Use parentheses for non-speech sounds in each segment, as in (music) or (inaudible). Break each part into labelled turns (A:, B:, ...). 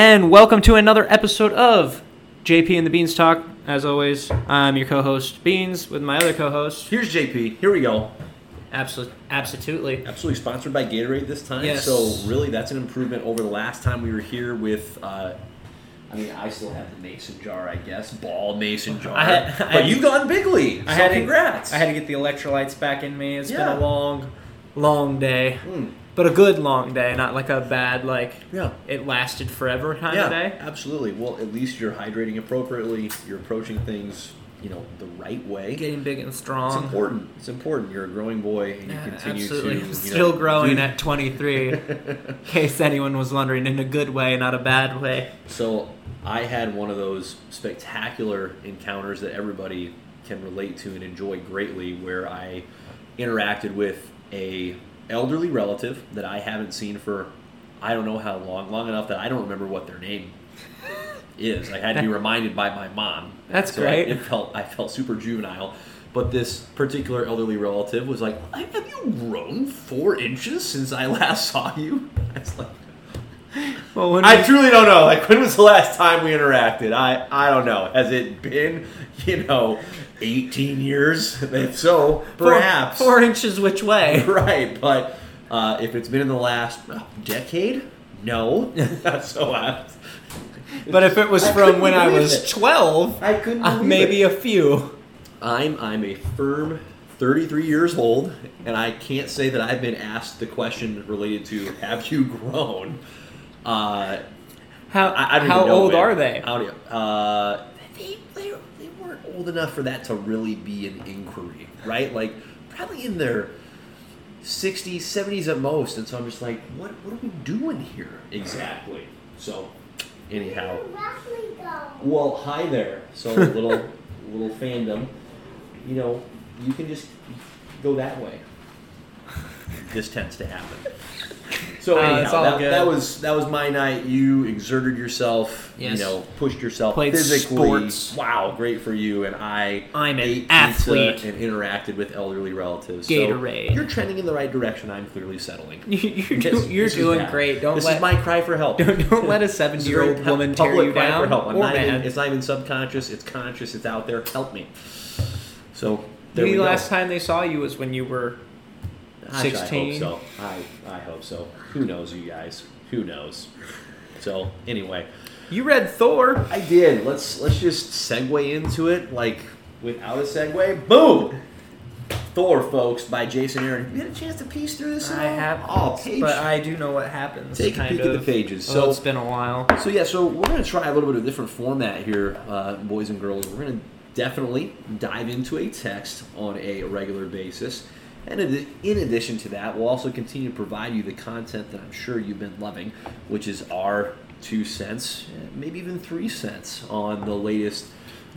A: And welcome to another episode of JP and the Beans Talk. As always, I'm your co-host Beans with my other co-host.
B: Here's JP. Here we go.
A: Absolutely, absolutely.
B: Absolutely sponsored by Gatorade this time.
A: Yes.
B: So really, that's an improvement over the last time we were here with. Uh, I mean, I still have the mason jar, I guess, ball mason jar.
A: I had- I
B: but you've gone bigly.
A: I
B: so
A: had to-
B: congrats.
A: I had to get the electrolytes back in me. It's
B: Yeah.
A: been a long, long day,
B: Mm,
A: but a good long day, not like a bad like
B: yeah.
A: it lasted forever kind
B: Yeah,
A: of day.
B: absolutely. Well, at least you're hydrating appropriately. You're approaching things, you know, the right way.
A: Getting big and strong.
B: It's important. It's important. You're a growing boy, and you continue
A: absolutely.
B: to. You
A: still
B: know,
A: growing
B: do-
A: at 23. in (laughs) case anyone was wondering, in a good way, not a bad way.
B: So I had one of those spectacular encounters that everybody can relate to and enjoy greatly, where I interacted with a elderly relative that I haven't seen for I don't know how long, long enough that I don't remember what their name (laughs) is. I had to be reminded by my mom.
A: That's
B: So
A: great.
B: It felt I felt super juvenile. But this particular elderly relative was like, "Have you grown four inches since I last saw you?" (laughs) I was like,
A: Well, when
B: I
A: we-
B: truly don't know. Like, when was the last time we interacted? I I don't know. Has it been, you know, 18 years? (laughs) If so, perhaps.
A: four inches which way? (laughs)
B: right, but uh, if it's been in the last uh, decade, no. (laughs) so I,
A: But if it was
B: I
A: from when I was
B: it.
A: 12,
B: I couldn't
A: uh, maybe
B: it.
A: a few.
B: I'm I'm a firm 33 years old, and I can't say that I've been asked the question related to have you grown. Uh,
A: How
B: I, I
A: how old
B: when.
A: are they?
B: How do you- uh, they, they, they weren't old enough for that to really be an inquiry, right? Like, probably in their 60s, 70s at most. And so I'm just like, what, what are we doing here exactly? So, anyhow. Well, hi there. So, a (laughs) little, little fandom. You know, you can just go that way. This tends to happen. So
A: Uh,
B: anyhow, that, that was that was my night. You exerted yourself.
A: Yes.
B: You know, pushed yourself
A: Played
B: physically.
A: sports.
B: Wow, great for you. And I
A: I'm an athlete.
B: and interacted with elderly relatives.
A: Gatorade.
B: So you're trending in the right direction. I'm clearly settling.
A: You- (laughs) You're,
B: This-
A: you're
B: this
A: doing great. Don't
B: this
A: let
B: is my cry for help. (laughs)
A: don't, don't let a (laughs)
B: This is
A: 70
B: a
A: year old woman tear you
B: cry
A: down
B: For help. I'm not even, it's not even subconscious. It's conscious. It's out there. Help me. So there
A: Maybe
B: we
A: the last time they saw you was when you were
B: Gosh,
A: 16.
B: I hope so. I, I hope so. Who knows, you guys? Who knows? So anyway,
A: you read Thor.
B: I did. Let's let's just segue into it like without a segue. Boom. Thor, folks, by Jason Aaron. Have you had a chance to piece through this?
A: I
B: all?
A: have,
B: Oh, page.
A: but I do know what happens.
B: Take a peek at the pages.
A: So
B: So
A: it's been a while.
B: So yeah, so we're gonna try a little bit of a different format here, uh, boys and girls. We're gonna definitely dive into a text on a regular basis, and in in addition to that, we'll also continue to provide you the content that I'm sure you've been loving, which is our two cents, maybe even three cents on the latest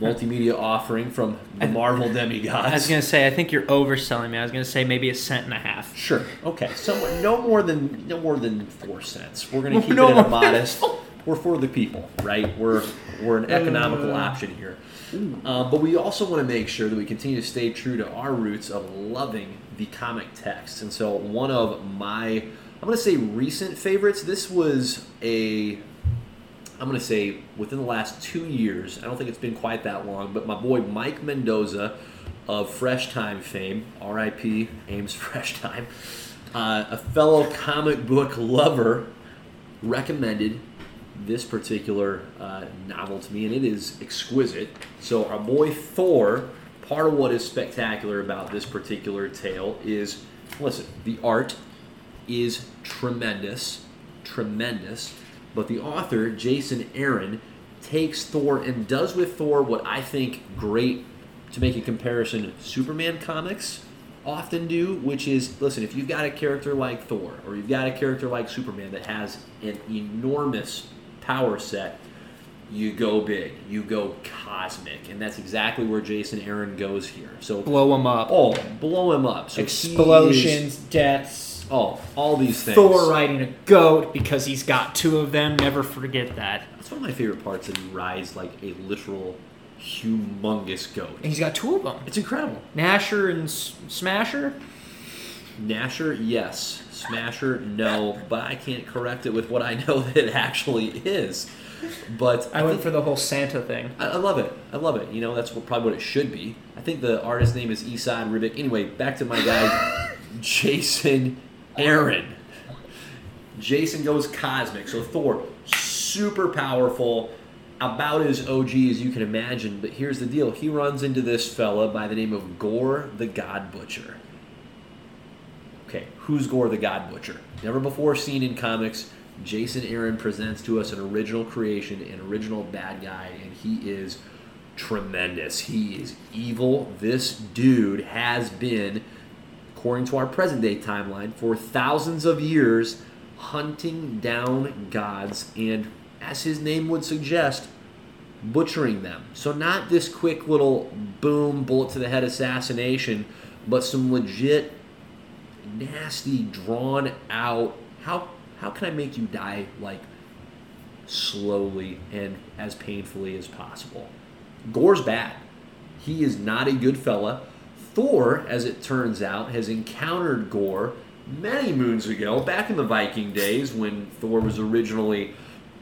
B: multimedia offering from the Marvel demigods.
A: I was gonna say, I think you're overselling me. I was gonna say maybe a cent and a half.
B: Sure. Okay. So no more than no more than four cents. We're going (laughs) to keep
A: No
B: it at
A: more
B: a modest. We're for the people, right? We're we're an economical
A: Uh.
B: option here. Um, but we also want to make sure that we continue to stay true to our roots of loving the comic text. And so one of my I'm going to say recent favorites. This was a I'm going to say within the last two years. I don't think it's been quite that long, but my boy Mike Mendoza of Fresh Time fame, R.I.P. Ames (laughs) Fresh Time, uh, a fellow comic book lover, recommended this particular uh, novel to me, and it is exquisite. So, our boy Thor, part of what is spectacular about this particular tale is listen, the art is tremendous, tremendous, but the author, Jason Aaron, takes Thor and does with Thor what I think great, to make a comparison, Superman comics often do, which is listen, if you've got a character like Thor or you've got a character like Superman that has an enormous power set, you go big, you go cosmic, and that's exactly where Jason Aaron goes here. So,
A: Blow him up.
B: oh, blow him up. So he is-
A: Explosions, deaths.
B: oh, all these things.
A: Thor riding a goat because he's got two of them. Never forget that.
B: That's one of my favorite parts that he rides like a literal humongous goat.
A: And he's got two of them.
B: It's incredible.
A: Gnasher and S- Smasher.
B: Gnasher, yes. Smasher? No, but I can't correct it with what I know (laughs) that it actually is. But
A: I went
B: think-
A: for the whole Santa thing.
B: I, I love it. I love it. You know, that's what, probably what it should be. I think the artist's name is Esad Ribic. Anyway, back to my guy, (laughs) Jason Aaron. Jason goes cosmic. So Thor, super powerful, about as OG as you can imagine. But here's the deal: he runs into this fella by the name of Gore the God Butcher. Okay, who's Gore the God Butcher? Never before seen in comics. Jason Aaron presents to us an original creation, an original bad guy, and he is tremendous. He is evil. This dude has been, according to our present day timeline, for thousands of years hunting down gods and, as his name would suggest, butchering them. So, not this quick little boom, bullet to the head assassination, but some legit, nasty, drawn out. How how can I make you die like slowly and as painfully as possible? Gore's bad. He is not a good fella. Thor, as it turns out, has encountered Gore many moons ago, back in the Viking days when Thor was originally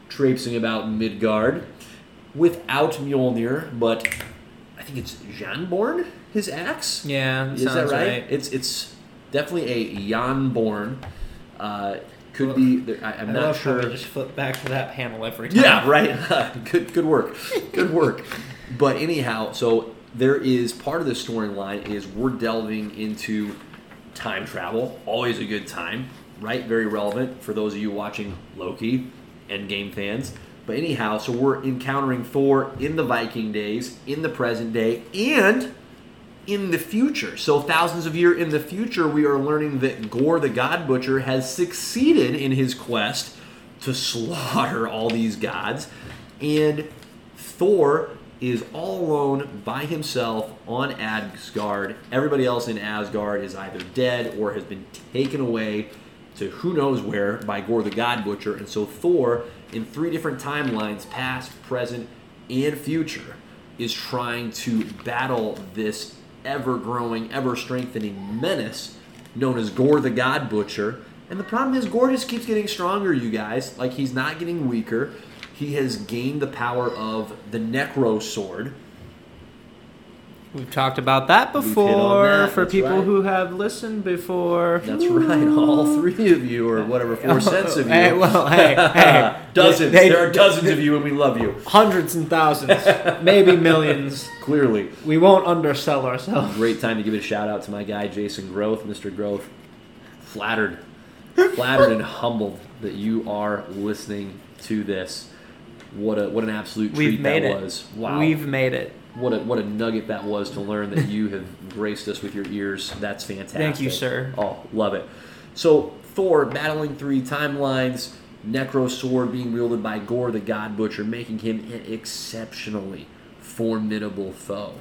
B: traipsing about Midgard without Mjolnir, but I think it's Jarnbjorn, his axe.
A: Yeah,
B: Is that
A: sounds
B: right? It's it's definitely a Jarnbjorn. Uh, could be. there- I, I'm
A: I
B: not sure.
A: just flip back to that panel every time.
B: Yeah, right. (laughs) good, good work. Good work. But anyhow, so there is part of the storyline is we're delving into time travel. Always a good time, right? Very relevant for those of you watching Loki and game fans. But anyhow, so we're encountering Thor in the Viking days, in the present day, and in the future. So thousands of years in the future, we are learning that Gore the God Butcher has succeeded in his quest to slaughter all these gods, and Thor is all alone by himself on Asgard. Everybody else in Asgard is either dead or has been taken away to who knows where by Gore the God Butcher, and so Thor, in three different timelines, past, present, and future, is trying to battle this ever growing, ever strengthening menace known as Gore the God Butcher. And the problem is, Gore just keeps getting stronger, you guys. Like, he's not getting weaker. He has gained the power of the Necro Sword.
A: We've talked about that
B: We've hit on
A: before
B: that,
A: for
B: that's
A: people
B: right.
A: who have listened before.
B: That's right, all three of you, or whatever, four (laughs) oh, cents of you.
A: Hey, well, hey, hey. (laughs)
B: dozens.
A: They-
B: there are dozens of you, and we love you.
A: Hundreds and thousands, (laughs) maybe millions.
B: Clearly.
A: We won't undersell ourselves.
B: Great time to give it a shout out to my guy Jason Growth, Mr. Growth. Flattered, flattered and humbled that you are listening to this. What a what an absolute treat
A: We've made
B: that
A: it.
B: was. Wow.
A: We've made it.
B: What a what a nugget that was to learn that you have graced us with your ears. That's fantastic.
A: Thank you, sir.
B: Oh, love it. So Thor battling three timelines, Necro sword being wielded by Gore the God Butcher, making him an exceptionally formidable foe.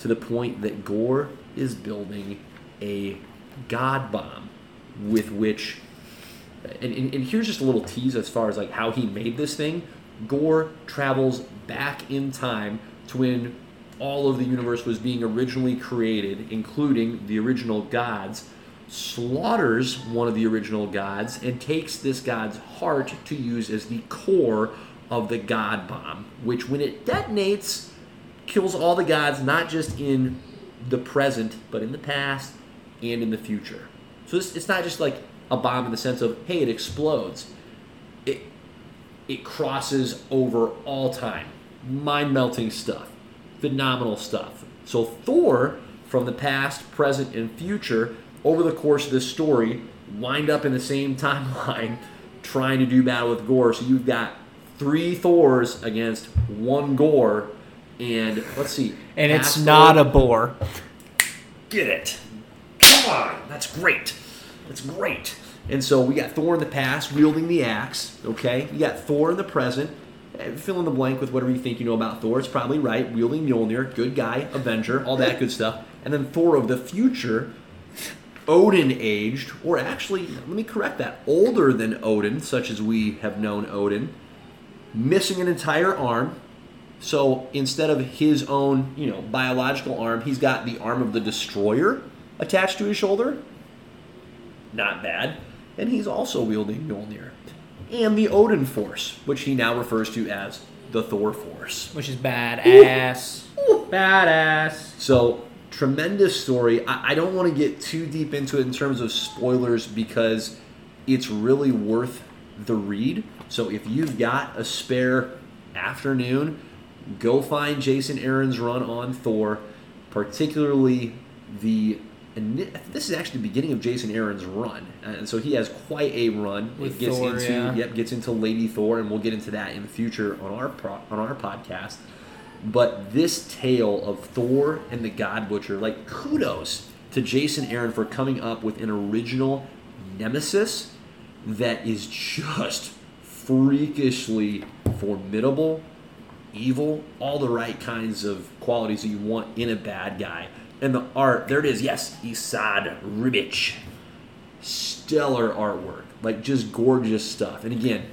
B: To the point that Gore is building a God bomb with which and, and, and here's just a little tease as far as like how he made this thing. Gore travels back in time to when all of the universe was being originally created, including the original gods, slaughters one of the original gods, and takes this god's heart to use as the core of the god bomb, which when it detonates, kills all the gods, not just in the present, but in the past and in the future. So this, it's not just like a bomb in the sense of, hey, it explodes. It, it crosses over all time. Mind melting stuff. Phenomenal stuff. So Thor, from the past, present, and future, over the course of this story, wind up in the same (laughs) timeline trying to do battle with Gore. So you've got three Thors against one Gore. And let's see.
A: And it's
B: past
A: not a bore.
B: Get it. Come on. That's great. That's great. And so we got Thor in the past wielding the axe. Okay. You got Thor in the present. Fill in the blank with whatever you think you know about Thor. It's probably right. Wielding Mjolnir, good guy, Avenger, all that good stuff. And then Thor of the future, Odin aged, or actually, let me correct that, older than Odin, such as we have known Odin, missing an entire arm. So instead of his own, you know, biological arm, he's got the arm of the destroyer attached to his shoulder. Not bad. and he's also wielding Mjolnir. And the Odin Force, which he now refers to as the Thor Force.
A: Which is badass. Badass.
B: So, tremendous story. I, I don't want to get too deep into it in terms of spoilers because it's really worth the read. So, if you've got a spare afternoon, go find Jason Aaron's run on Thor, particularly the. And this is actually the beginning of Jason Aaron's run, and so he has quite a run.
A: With
B: it gets
A: Thor,
B: into
A: yeah.
B: yep, gets into Lady Thor, and we'll get into that in the future on our pro, on our podcast. But this tale of Thor and the God Butcher, like kudos to Jason Aaron for coming up with an original nemesis that is just freakishly formidable, evil, all the right kinds of qualities that you want in a bad guy. And the art, there it is, yes, Esad Ribic. Stellar artwork, like just gorgeous stuff. And again,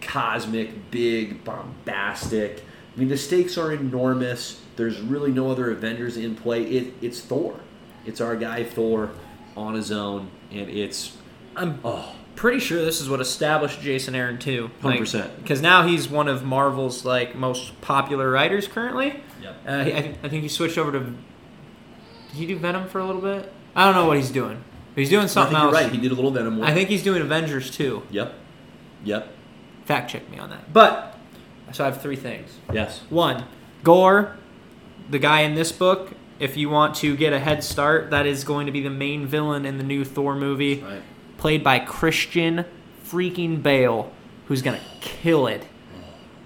B: cosmic, big, bombastic. I mean, the stakes are enormous. There's really no other Avengers in play. It, it's Thor. It's our guy Thor on his own, and it's
A: I'm
B: oh
A: pretty sure this is what established Jason Aaron too.
B: 100%.
A: Because now he's one of Marvel's like most popular writers currently.
B: Yep.
A: Uh, I, think- I think he switched over to. Did he do Venom for a little bit? I don't know what he's doing. But he's doing
B: I
A: something
B: think you're
A: else.
B: right. He did a little Venom work.
A: I think he's doing Avengers too.
B: Yep. Yep.
A: Fact check me on that. But so I have three things.
B: Yes.
A: One, Gore, the guy in this book. If you want to get a head start, that is going to be the main villain in the new Thor movie,
B: Right.
A: played by Christian freaking Bale, who's gonna kill it.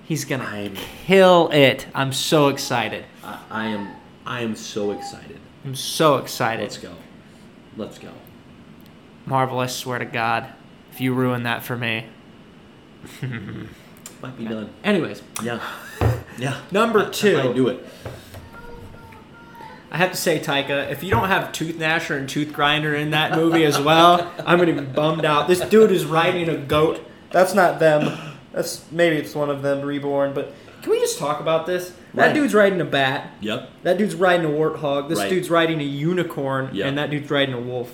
A: He's gonna
B: I'm-
A: kill it. I'm so excited.
B: I, I am. I am so excited.
A: I'm so excited.
B: Let's go. Let's go.
A: Marvel, I swear to God, if you ruin that for me. (laughs)
B: Might be done.
A: Anyways,
B: Yeah. (laughs) Yeah.
A: Number
B: That- that
A: two.
B: might do it.
A: I have to say, Taika, if you don't have Tooth Gnasher and Tooth Grinder in that movie as well, (laughs) I'm gonna be bummed out. This dude is riding a goat. That's not them. That's maybe it's one of them reborn. But can we just talk about this? That
B: Right.
A: dude's riding a bat.
B: Yep.
A: That dude's riding a warthog. This
B: Right.
A: dude's riding a unicorn,
B: Yep.
A: and that dude's riding a wolf.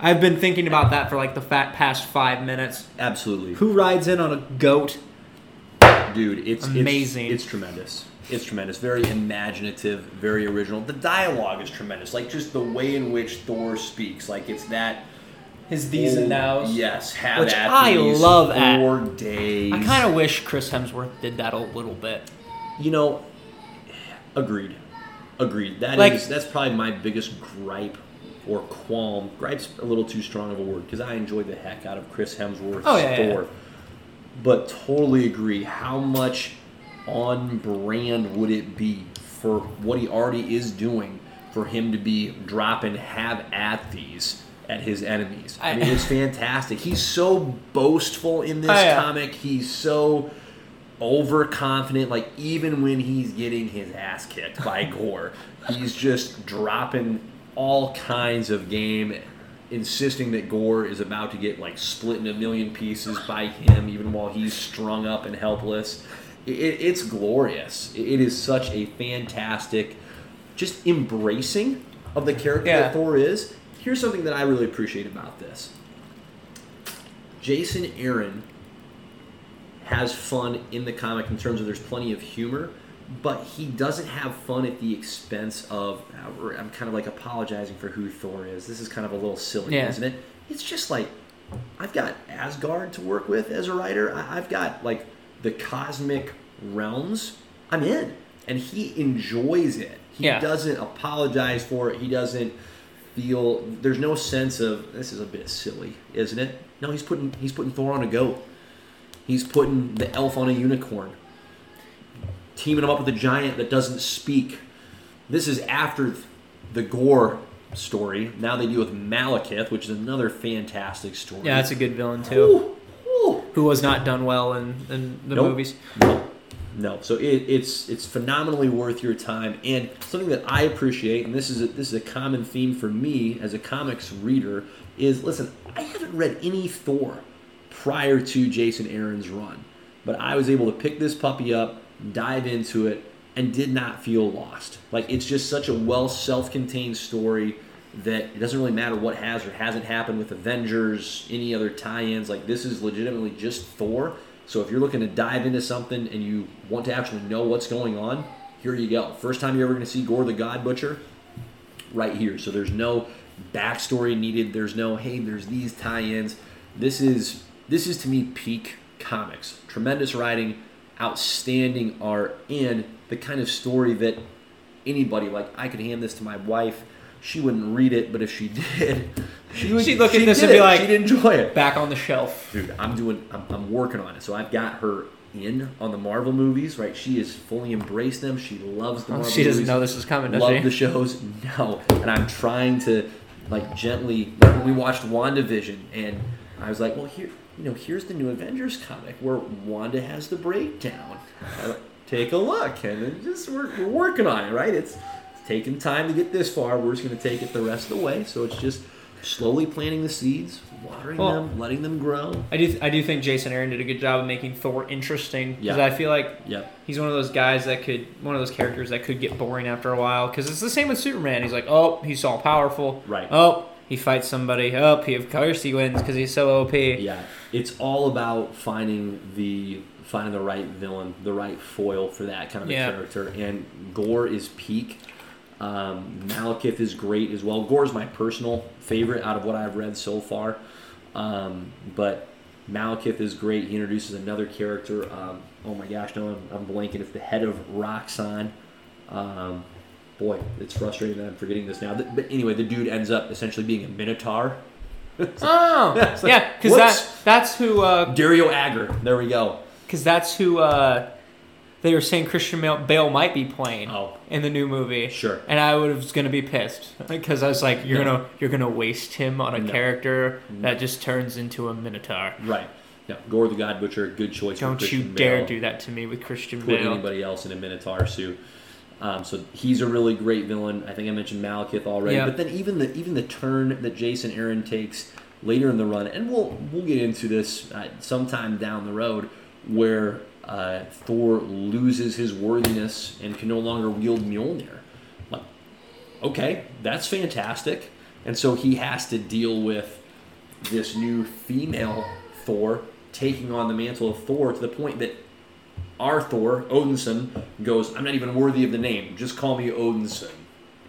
A: I've been thinking about that for like the fat past five minutes.
B: absolutely.
A: Who rides in on a goat?
B: dude it's
A: Amazing.
B: it's, it's tremendous it's tremendous very imaginative very original the dialogue is tremendous like just the way in which thor speaks like it's that
A: His these and
B: oh,
A: nows.
B: yes have
A: Which
B: at
A: I
B: these
A: love at.
B: four days.
A: I kind of wish Chris Hemsworth did that a little bit.
B: you know agreed. Agreed. That is
A: Like-
B: that's probably my biggest gripe or qualm. Gripe's a little too strong of a word because i enjoy the heck out of chris hemsworth's
A: Oh, yeah, yeah,
B: thor but totally agree. How much on brand would it be for what he already is doing for him to be dropping have at these at his enemies. I,
A: I-
B: mean it's (laughs) fantastic. He's so boastful in this
A: Oh, yeah.
B: comic. He's so overconfident. Like even when he's getting his ass kicked by (laughs) gore he's just dropping all kinds of game insisting that gore is about to get like split in a million pieces by him even while he's strung up and helpless. It, it's glorious. It is such a fantastic just embracing of the character
A: Yeah.
B: that thor is here's something that i really appreciate about this jason aaron has fun in the comic in terms of there's plenty of humor, but he doesn't have fun at the expense of. I'm kind of like apologizing for who Thor is. This is kind of a little silly,
A: Yeah.
B: isn't it? It's just like I've got Asgard to work with as a writer. I- I've got like the cosmic realms. I'm in, and he enjoys it. He
A: Yeah.
B: doesn't apologize for it. He doesn't feel. There's no sense of this is a bit silly, isn't it? No, he's putting he's putting Thor on a goat. He's putting the elf on a unicorn. Teaming him up with a giant that doesn't speak. This is after the Gore story. Now they deal with Malekith, which is another fantastic story.
A: Yeah, that's a good villain too.
B: Ooh, ooh.
A: Who was not done well in, in the
B: Nope.
A: movies.
B: No, no. So it, it's it's phenomenally worth your time, and something that I appreciate, and this is a, this is a common theme for me as a comics reader, is listen. I haven't read any Thor prior to Jason Aaron's run, but I was able to pick this puppy up, dive into it, and did not feel lost. Like it's just such a well self-contained story. that it doesn't really matter what has or hasn't happened with Avengers, any other tie-ins. Like this is legitimately just Thor. So if you're looking to dive into something and you want to actually know what's going on, here you go. First time you're ever going to see Gore the God Butcher, right here. So there's no backstory needed. There's no hey, there's these tie-ins. This is this is to me peak comics. Tremendous writing, outstanding art, and the kind of story that anybody like I could hand this to my wife. She wouldn't read it, but if she (laughs) did, she would.
A: She'd look at this and be
B: it.
A: like-
B: she'd enjoy it.
A: Back on the shelf.
B: Dude, I'm doing. I'm, I'm working on it. So I've got her in on the Marvel movies. Right, she has fully embraced them. She loves the
A: Oh,
B: Marvel.
A: she doesn't
B: movies
A: know this is coming, does
B: love
A: she?
B: the shows. No, and I'm trying to like gently. Like when we watched WandaVision, and I was like, well, here, you know, here's the new Avengers comic where Wanda has the breakdown. Like, Take a look, and then just we're, we're working on it, right? It's, it's taking time to get this far. We're just going to take it the rest of the way. So it's just slowly planting the seeds, watering
A: Well-
B: them, letting them grow.
A: I do. I do think Jason Aaron did a good job of making Thor interesting because
B: Yeah.
A: I feel like
B: Yep.
A: he's one of those guys that could, one of those characters that could get boring after a while. Because it's the same with Superman. He's like, oh, he's all powerful.
B: Right.
A: Oh, he fights somebody. Oh, he of course he wins because he's so OP.
B: Yeah, it's all about finding the finding the right villain, the right foil for that kind of
A: Yeah.
B: a character. And Gore is peak. Um, Malekith is great as well. Gore is my personal favorite out of what I've read so far. Um, but Malekith is great. He introduces another character. Um, oh my gosh, no, I'm, I'm blanking. It's the head of Roxxon. Um, boy, it's frustrating that I'm forgetting this now. But anyway, the dude ends up essentially being a Minotaur. (laughs)
A: Oh,
B: Yeah, (laughs) it's like,
A: yeah, because that that's who uh,
B: Dario Agger. There we go.
A: because that's who uh, they were saying Christian Bale- Bale might be playing
B: Oh.
A: in the new movie.
B: Sure.
A: And I would was gonna be pissed because I was like, you're
B: No.
A: gonna you're gonna waste him on a
B: No.
A: character
B: No.
A: that just turns into a minotaur.
B: Right. Yeah. Gore the God Butcher, good choice.
A: Don't you
B: Christian
A: dare
B: Bale.
A: do that to me with Christian
B: Put
A: Bale.
B: anybody else in a Minotaur suit. Um, so he's a really great villain. I think I mentioned Malekith already.
A: Yeah.
B: But then even the even the turn that Jason Aaron takes later in the run, and we'll we'll get into this uh, sometime down the road, where uh, Thor loses his worthiness and can no longer wield Mjolnir. Like, okay, that's fantastic. And so he has to deal with this new female Thor taking on the mantle of Thor to the point that our Thor, Odinson, goes, I'm not even worthy of the name. Just call me Odinson.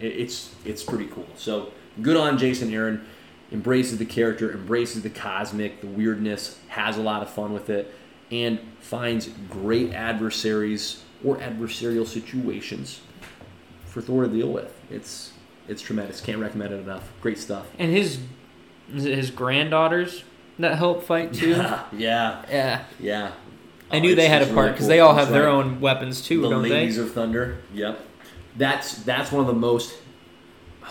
B: It's it's pretty cool. So good on Jason Aaron. Embraces the character, embraces the cosmic, the weirdness, has a lot of fun with it, and finds great adversaries or adversarial situations for Thor to deal with. It's it's tremendous. Can't recommend it enough. Great stuff.
A: And his his granddaughters that help fight too.
B: Yeah, (laughs) yeah,
A: yeah.
B: yeah.
A: I
B: Oh,
A: knew they had a part
B: really
A: because
B: cool.
A: they all
B: That's
A: have their
B: right.
A: own weapons too,
B: the
A: don't
B: Ladies
A: they?
B: of Thunder. Yep. That's that's one of the most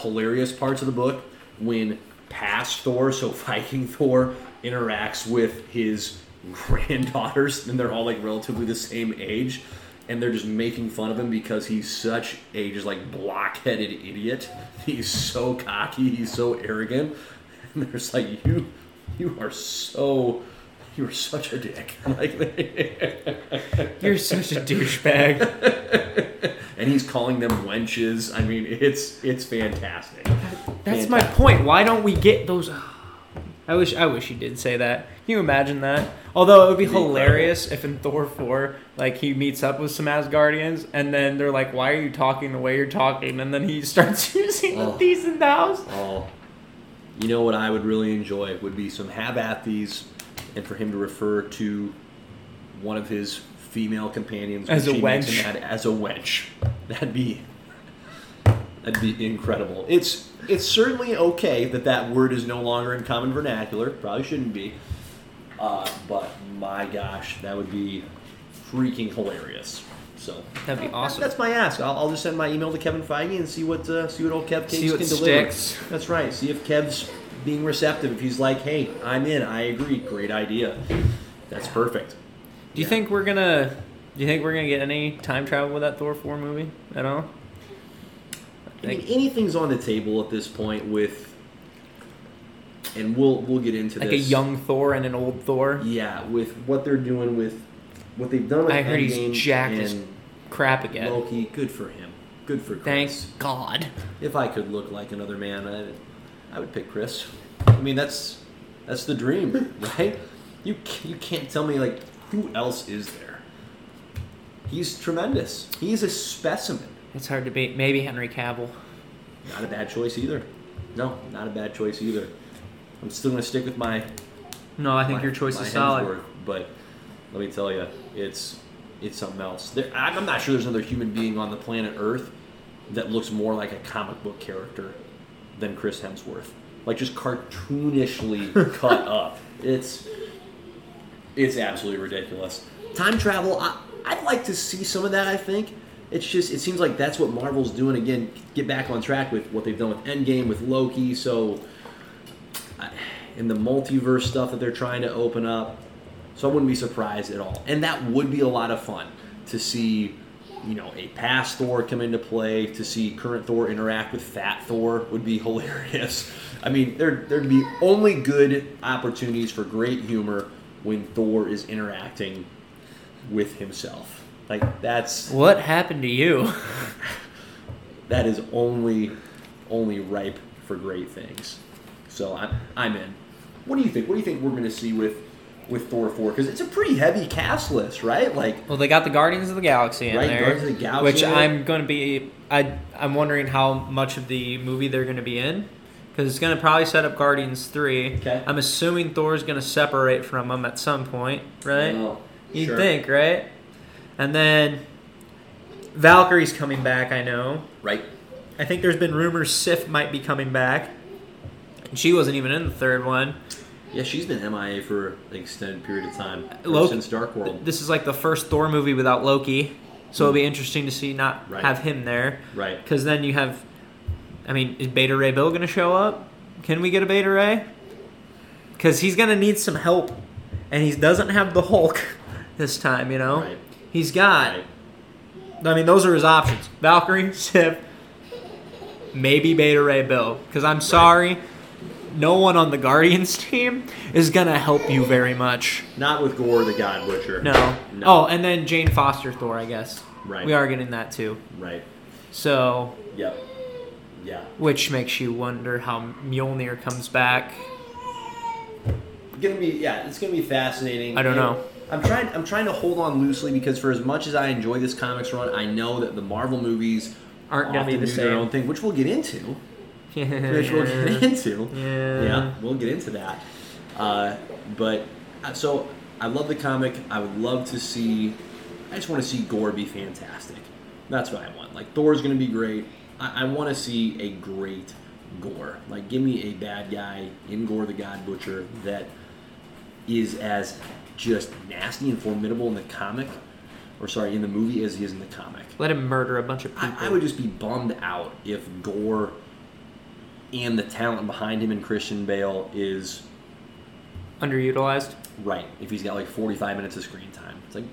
B: hilarious parts of the book when past Thor, so (laughs) Viking Thor, interacts with his granddaughters, and they're all like relatively the same age, and they're just making fun of him because he's such a just like blockheaded idiot. He's so cocky, he's so arrogant, and they're just like you, you are so. You are such a dick. (laughs) Like,
A: You're such a douchebag. (laughs)
B: and he's calling them wenches. I mean, it's it's fantastic.
A: That's my point. Why don't we get those? I wish I wish he did say that. Can you imagine that? Although it would be hilarious if in Thor four, like he meets up with some Asgardians, and then they're like, "Why are you talking the way you're talking?" And then he (laughs) starts (laughs) using
B: Oh.
A: the these and thous.
B: Oh, you know what I would really enjoy would be some have at these, and for him to refer to one of his female companions
A: As a wench.
B: as a wench. (laughs) That'd be that'd be incredible. It's it's certainly okay that that word is no longer in common vernacular. Probably shouldn't be. Uh, but my gosh, that would be freaking hilarious. So
A: That'd be awesome.
B: That's my ask. I'll, I'll just send my email to Kevin Feige and see what uh, see what old Kev Cakes
A: See what
B: can deliver.
A: sticks.
B: That's right. See if Kev's being receptive. If he's like, "Hey, I'm in. I agree. Great idea." That's perfect.
A: Do you think we're gonna? Do you think we're gonna get any time travel with that Thor four movie at all?
B: I mean, anything's on the table at this point with, and we'll we'll get into
A: Like a young Thor and an old Thor.
B: yeah, with what they're doing with what they've done with
A: I heard he's jacked as Crap again.
B: Loki. Good for him. Good for Chris.
A: Thank God.
B: If I could look like another man, I, I would pick Chris. I mean, that's that's the dream, (laughs) right? You you can't tell me like who else is there. He's tremendous. He's a specimen.
A: It's hard to beat. Maybe Henry Cavill.
B: Not a bad choice either. No, not a bad choice either. I'm still gonna stick with my.
A: No, I think
B: my-
A: your choice is solid.
B: Hemsworth, but let me tell you, it's it's something else. There, I'm I'm not sure there's another human being on the planet Earth that looks more like a comic book character than Chris Hemsworth. Like just cartoonishly (laughs) cut up. It's it's absolutely ridiculous. Time travel, I, I'd like to see some of that. I think it's just it seems like that's what Marvel's doing again. Get back on track with what they've done with Endgame with Loki. So in the multiverse stuff that they're trying to open up. So I wouldn't be surprised at all. And that would be a lot of fun to see, you know, a past Thor come into play, to see current Thor interact with Fat Thor would be (laughs) hilarious. I mean, there there'd be only good opportunities for great humor when Thor is interacting with himself. Like that's
A: What happened to you? (laughs)
B: that is only only ripe for great things. So I'm I'm in. What do you think? What do you think we're going to see with with Thor four? Because it's a pretty heavy cast list, right? Like
A: Well, they got the Guardians of the Galaxy in
B: Right,
A: there,
B: Guardians of the Galaxy
A: which. I'm going to be. I I'm wondering how much of the movie they're going to be in, because it's going to probably set up Guardians three.
B: Okay.
A: I'm assuming Thor's going to separate from them at some point, right?
B: Oh,
A: You'd
B: sure.
A: think, right? And then Valkyrie's coming back. I know.
B: right?
A: I think there's been rumors Sif might be coming back. She wasn't even in the third one.
B: Yeah, she's been MIA for an extended period of time
A: Loki-
B: since Dark World.
A: This is like the first Thor movie without Loki, so it'll be hmm. interesting to see not
B: Right.
A: have him there.
B: Right.
A: Because then you have, I mean, is Beta Ray Bill going to show up? Can we get a Beta Ray? Because he's going to need some help, and he doesn't have the Hulk (laughs) this time. You know,
B: Right.
A: He's got. I mean, those are his options: Valkyrie, (laughs) Sif, maybe Beta Ray Bill. Because I'm sorry, no one on the Guardians (laughs) team is going to help you very much.
B: Not with Gore the God Butcher.
A: No.
B: No.
A: Oh, and then Jane Foster Thor, I guess.
B: Right.
A: We are getting that too.
B: Right.
A: So,
B: Yep. Yeah.
A: which makes you wonder how Mjolnir comes back.
B: Gonna be yeah, it's gonna be fascinating.
A: I don't know.
B: I'm trying I'm trying to hold on loosely because for as much as I enjoy this comics run, I know that the Marvel movies
A: Aren't gonna be the
B: do their own thing, which we'll get into. (laughs) Which we'll get into.
A: Yeah.
B: Yeah, we'll get into that. Uh, but uh, so I love the comic. I would love to see. I just want to see Gore be fantastic. That's what I want. Like Thor's going to be great. I, I want to see a great Gore. Like give me a bad guy in Gore the God Butcher that is as just nasty and formidable in the comic, or sorry, in the movie as he is in the comic.
A: Let him murder a bunch of people.
B: I, I would just be bummed out if Gore and the talent behind him in Christian Bale is
A: Underutilized.
B: right. If he's got like 45 minutes of screen time, it's like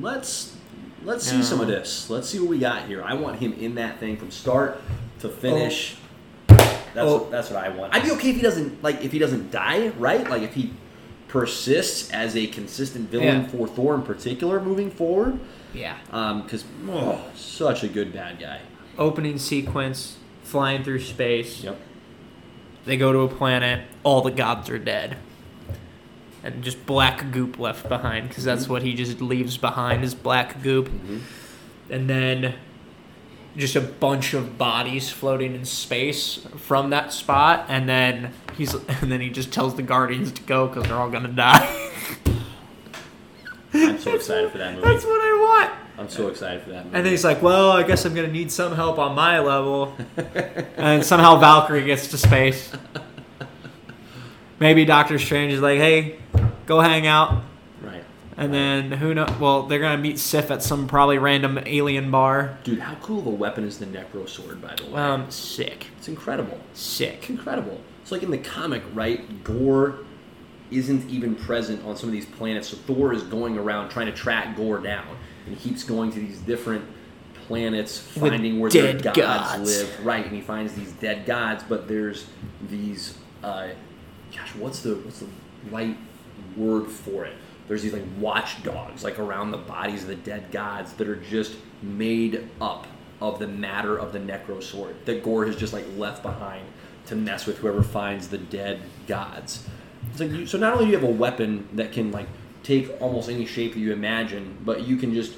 B: let's let's see some of this. Let's see what we got here. I want him in that thing from start to finish. Oh. That's
A: Oh.
B: what, that's what I want. I'd be okay if he doesn't like if he doesn't die, right? Like if he persists as a consistent villain
A: Yeah.
B: for Thor in particular moving forward.
A: Yeah.
B: Because oh, such a good bad guy.
A: Opening sequence, flying through space.
B: Yep.
A: They go to a planet. All the gods are dead. And just black goop left behind, because that's what he just leaves behind is black goop.
B: Mhm.
A: and then just a bunch of bodies floating in space from that spot and then he's (laughs) and then he just tells the guardians to go because they're all gonna die
B: I'm so excited for that (laughs) movie.
A: that's what i want
B: I'm so excited for that movie.
A: and then he's like well i guess i'm gonna need some help on my level and somehow valkyrie gets to space maybe doctor strange is like hey go hang out
B: right.
A: and then who know well they're gonna meet sif at some probably random alien bar
B: Dude, how cool of a weapon is the Necro Sword, by the way?
A: um sick
B: it's incredible.
A: sick
B: It's incredible. It's like in the comic, right? Gore isn't even present on some of these planets, so Thor is going around trying to track Gore down, and he keeps going to these different planets,
A: With
B: finding where their gods,
A: gods.
B: live. Right, and he finds these dead gods, but there's these. Uh, gosh, what's the what's the right word for it? There's these like watchdogs, like around the bodies of the dead gods that are just made up of the matter of the Necro Sword that Gore has just like left behind to mess with whoever finds the dead gods. It's like you, so not only do you have a weapon that can like take almost any shape that you imagine, but you can just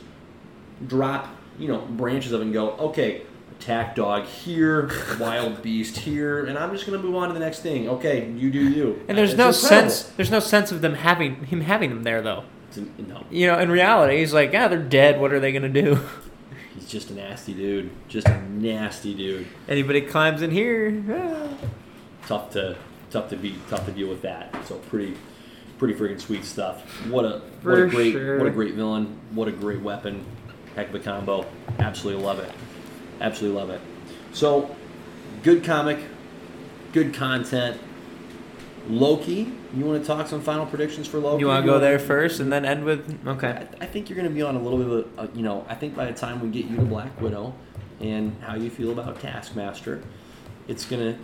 B: drop you know branches of it and go okay attack dog here (laughs) wild beast here and i'm just going to move on to the next thing okay you do you
A: And there's
B: It's
A: no
B: incredible.
A: sense. There's no sense of them having him having them there though.
B: It's an- no
A: You know, in reality, he's like, yeah, they're dead. What are they gonna do? (laughs)
B: he's just a nasty dude. Just a nasty dude.
A: Anybody climbs in here, ah.
B: tough to tough to beat tough to deal with that. So pretty pretty freaking sweet stuff. What a what a
A: For
B: great
A: sure.
B: what a great villain. What a great weapon. Heck of a combo. Absolutely love it. Absolutely love it. So good comic good content loki you want to talk some final predictions for loki
A: you want to go there first and then end with
B: I,
A: okay.
B: I think you're going to be on a little bit of a, you know, I think by the time we get you to Black Widow and how you feel about Taskmaster, it's going to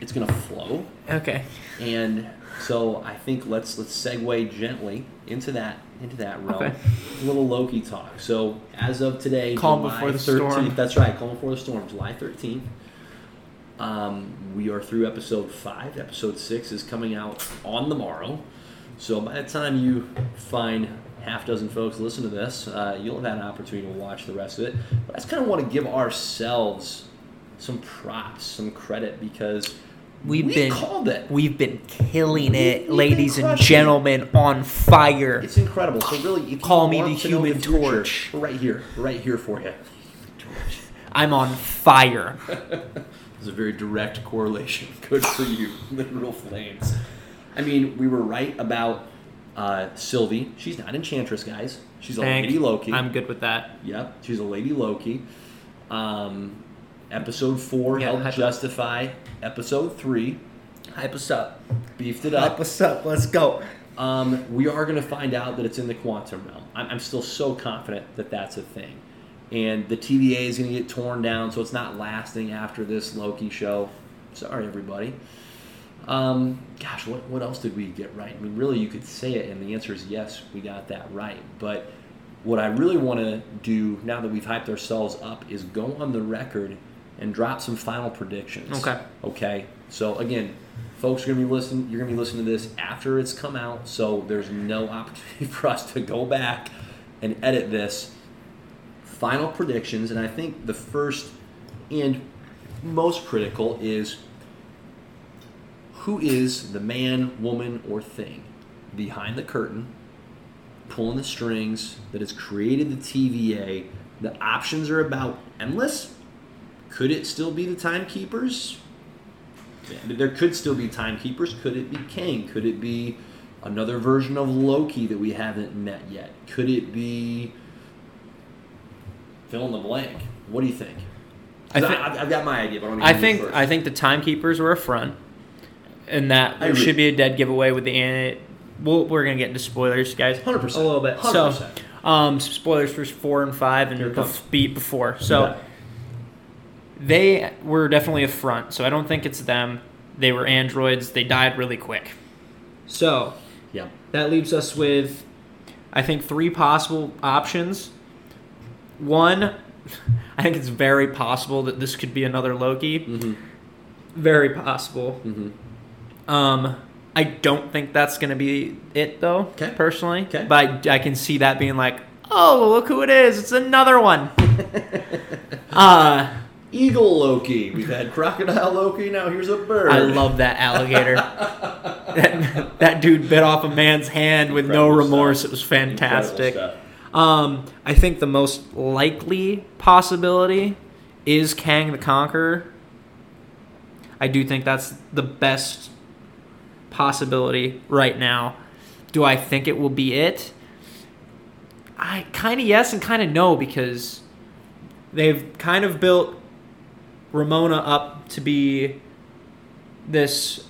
B: it's to flow.
A: Okay.
B: And so I think let's let's segue gently into that into that realm.
A: Okay.
B: A little Loki talk. So as of today,
A: Calm
B: July
A: before the
B: 13th,
A: storm.
B: That's right, calm before the storm, July 13th. Um, we are through episode five. Episode six is coming out on the morrow. So by the time you find half dozen folks listen to this, uh, you'll have had an opportunity to watch the rest of it. But I just kind of want to give ourselves some props, some credit because
A: We've
B: we
A: been-
B: called it.
A: We've been killing
B: We've
A: it, ladies and gentlemen, on fire.
B: It's incredible. So really,
A: Call me the Human
B: future,
A: Torch.
B: right here, right here for you.
A: I'm on fire. (laughs)
B: There's a very direct correlation. (laughs) Good for you, literal flames. I mean, we were right about uh, Sylvie. She's not Enchantress, guys. She's a
A: Thank-
B: Lady Loki.
A: I'm good with that.
B: Yep, she's a Lady Loki. Um, episode four
A: Yeah,
B: helped
A: hype-
B: justify episode three.
A: Hype us up.
B: Beefed it up.
A: Hype us up. Let's go.
B: Um, we are going to find out that it's in the quantum realm. I'm, I'm still so confident that that's a thing. And the TVA is going to get torn down, so it's not lasting after this Loki show. Sorry, everybody. Um, gosh, what, what else did we get right? I mean, really, you could say it, and the answer is yes, we got that right. But what I really want to do now that we've hyped ourselves up is go on the record and drop some final predictions.
A: Okay.
B: Okay. So again, folks are gonna be listening. You're gonna be listening to this after it's come out, so there's no opportunity (laughs) for us to go back and edit this. Final predictions, and I think the first and most critical is who is the man, woman, or thing behind the curtain, pulling the strings that has created the TVA. The options are about endless. Could it still be the timekeepers? There could still be timekeepers. Could it be Kang? Could it be another version of Loki that we haven't met yet? Could it be fill in the blank? What do you think?
A: I
B: I
A: thi-
B: have I've got my idea, but I want
A: I think
B: first.
A: I think the timekeepers were a front, and that
B: I
A: there
B: agree.
A: should be a dead giveaway with the. an- We'll, we're gonna get into spoilers, guys.
B: 100%.
A: A little bit.
B: 100%.
A: So, um, spoilers for four and five and
B: Here it
A: the
B: comes.
A: beat before. So.
B: Yeah.
A: they were definitely a front, so I don't think it's them. They were androids. They died really quick. So
B: yeah,
A: that leaves us with, I think, three possible options. One, (laughs) I think it's very possible that this could be another Loki.
B: mm-hmm.
A: Very possible.
B: Mm-hmm.
A: Um, I don't think that's going to be it, though, personally.
B: Okay.
A: But I, I can see that being like, oh, look who it is. It's another one. (laughs) uh,
B: Eagle Loki. We've had crocodile Loki. Now here's a bird.
A: I love that alligator. (laughs) that, that dude bit off a man's hand with no remorse.
B: stuff.
A: It was fantastic. Um, I think the most likely possibility is Kang the Conqueror. I do think that's the best possibility right now. Do I think it will be it? I kind of yes and kind of no because they've kind of built Ravonna up to be this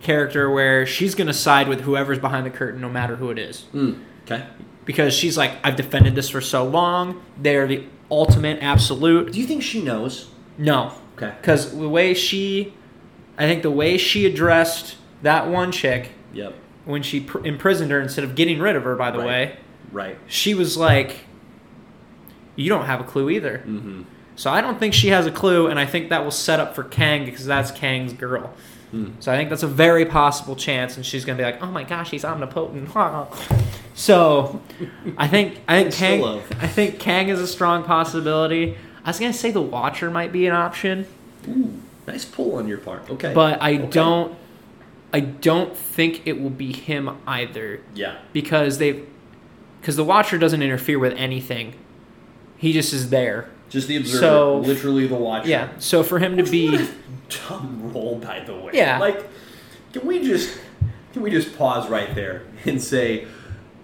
A: character where she's going to side with whoever's behind the curtain no matter who it is
B: Mm, okay.
A: Because she's like I've defended this for so long. They're the ultimate absolute.
B: Do you think she knows?
A: No,
B: Okay.
A: because the way she, I think the way she addressed that one chick
B: Yep.
A: when she pr- imprisoned her instead of getting rid of her. By the
B: Right.
A: way,
B: Right.
A: she was like, you don't have a clue either.
B: Mm-hmm.
A: So I don't think she has a clue, and I think that will set up for Kang because that's Kang's girl.
B: Hmm.
A: So I think that's a very possible chance, and she's gonna be like, "Oh my gosh, he's omnipotent." (laughs) so I think I think Kang. I think Kang is a strong possibility. I was gonna say the Watcher might be an option,
B: Ooh, nice pull on your part. Okay.
A: but I
B: Okay.
A: don't I don't think it will be him either
B: Yeah.
A: because they because the Watcher doesn't interfere with anything. He just is there.
B: Just the observer.
A: So-
B: literally the watcher.
A: Yeah. So for him to
B: Which
A: be
B: dumb role, by the way.
A: Yeah.
B: Like, can we just can we just pause right there and say,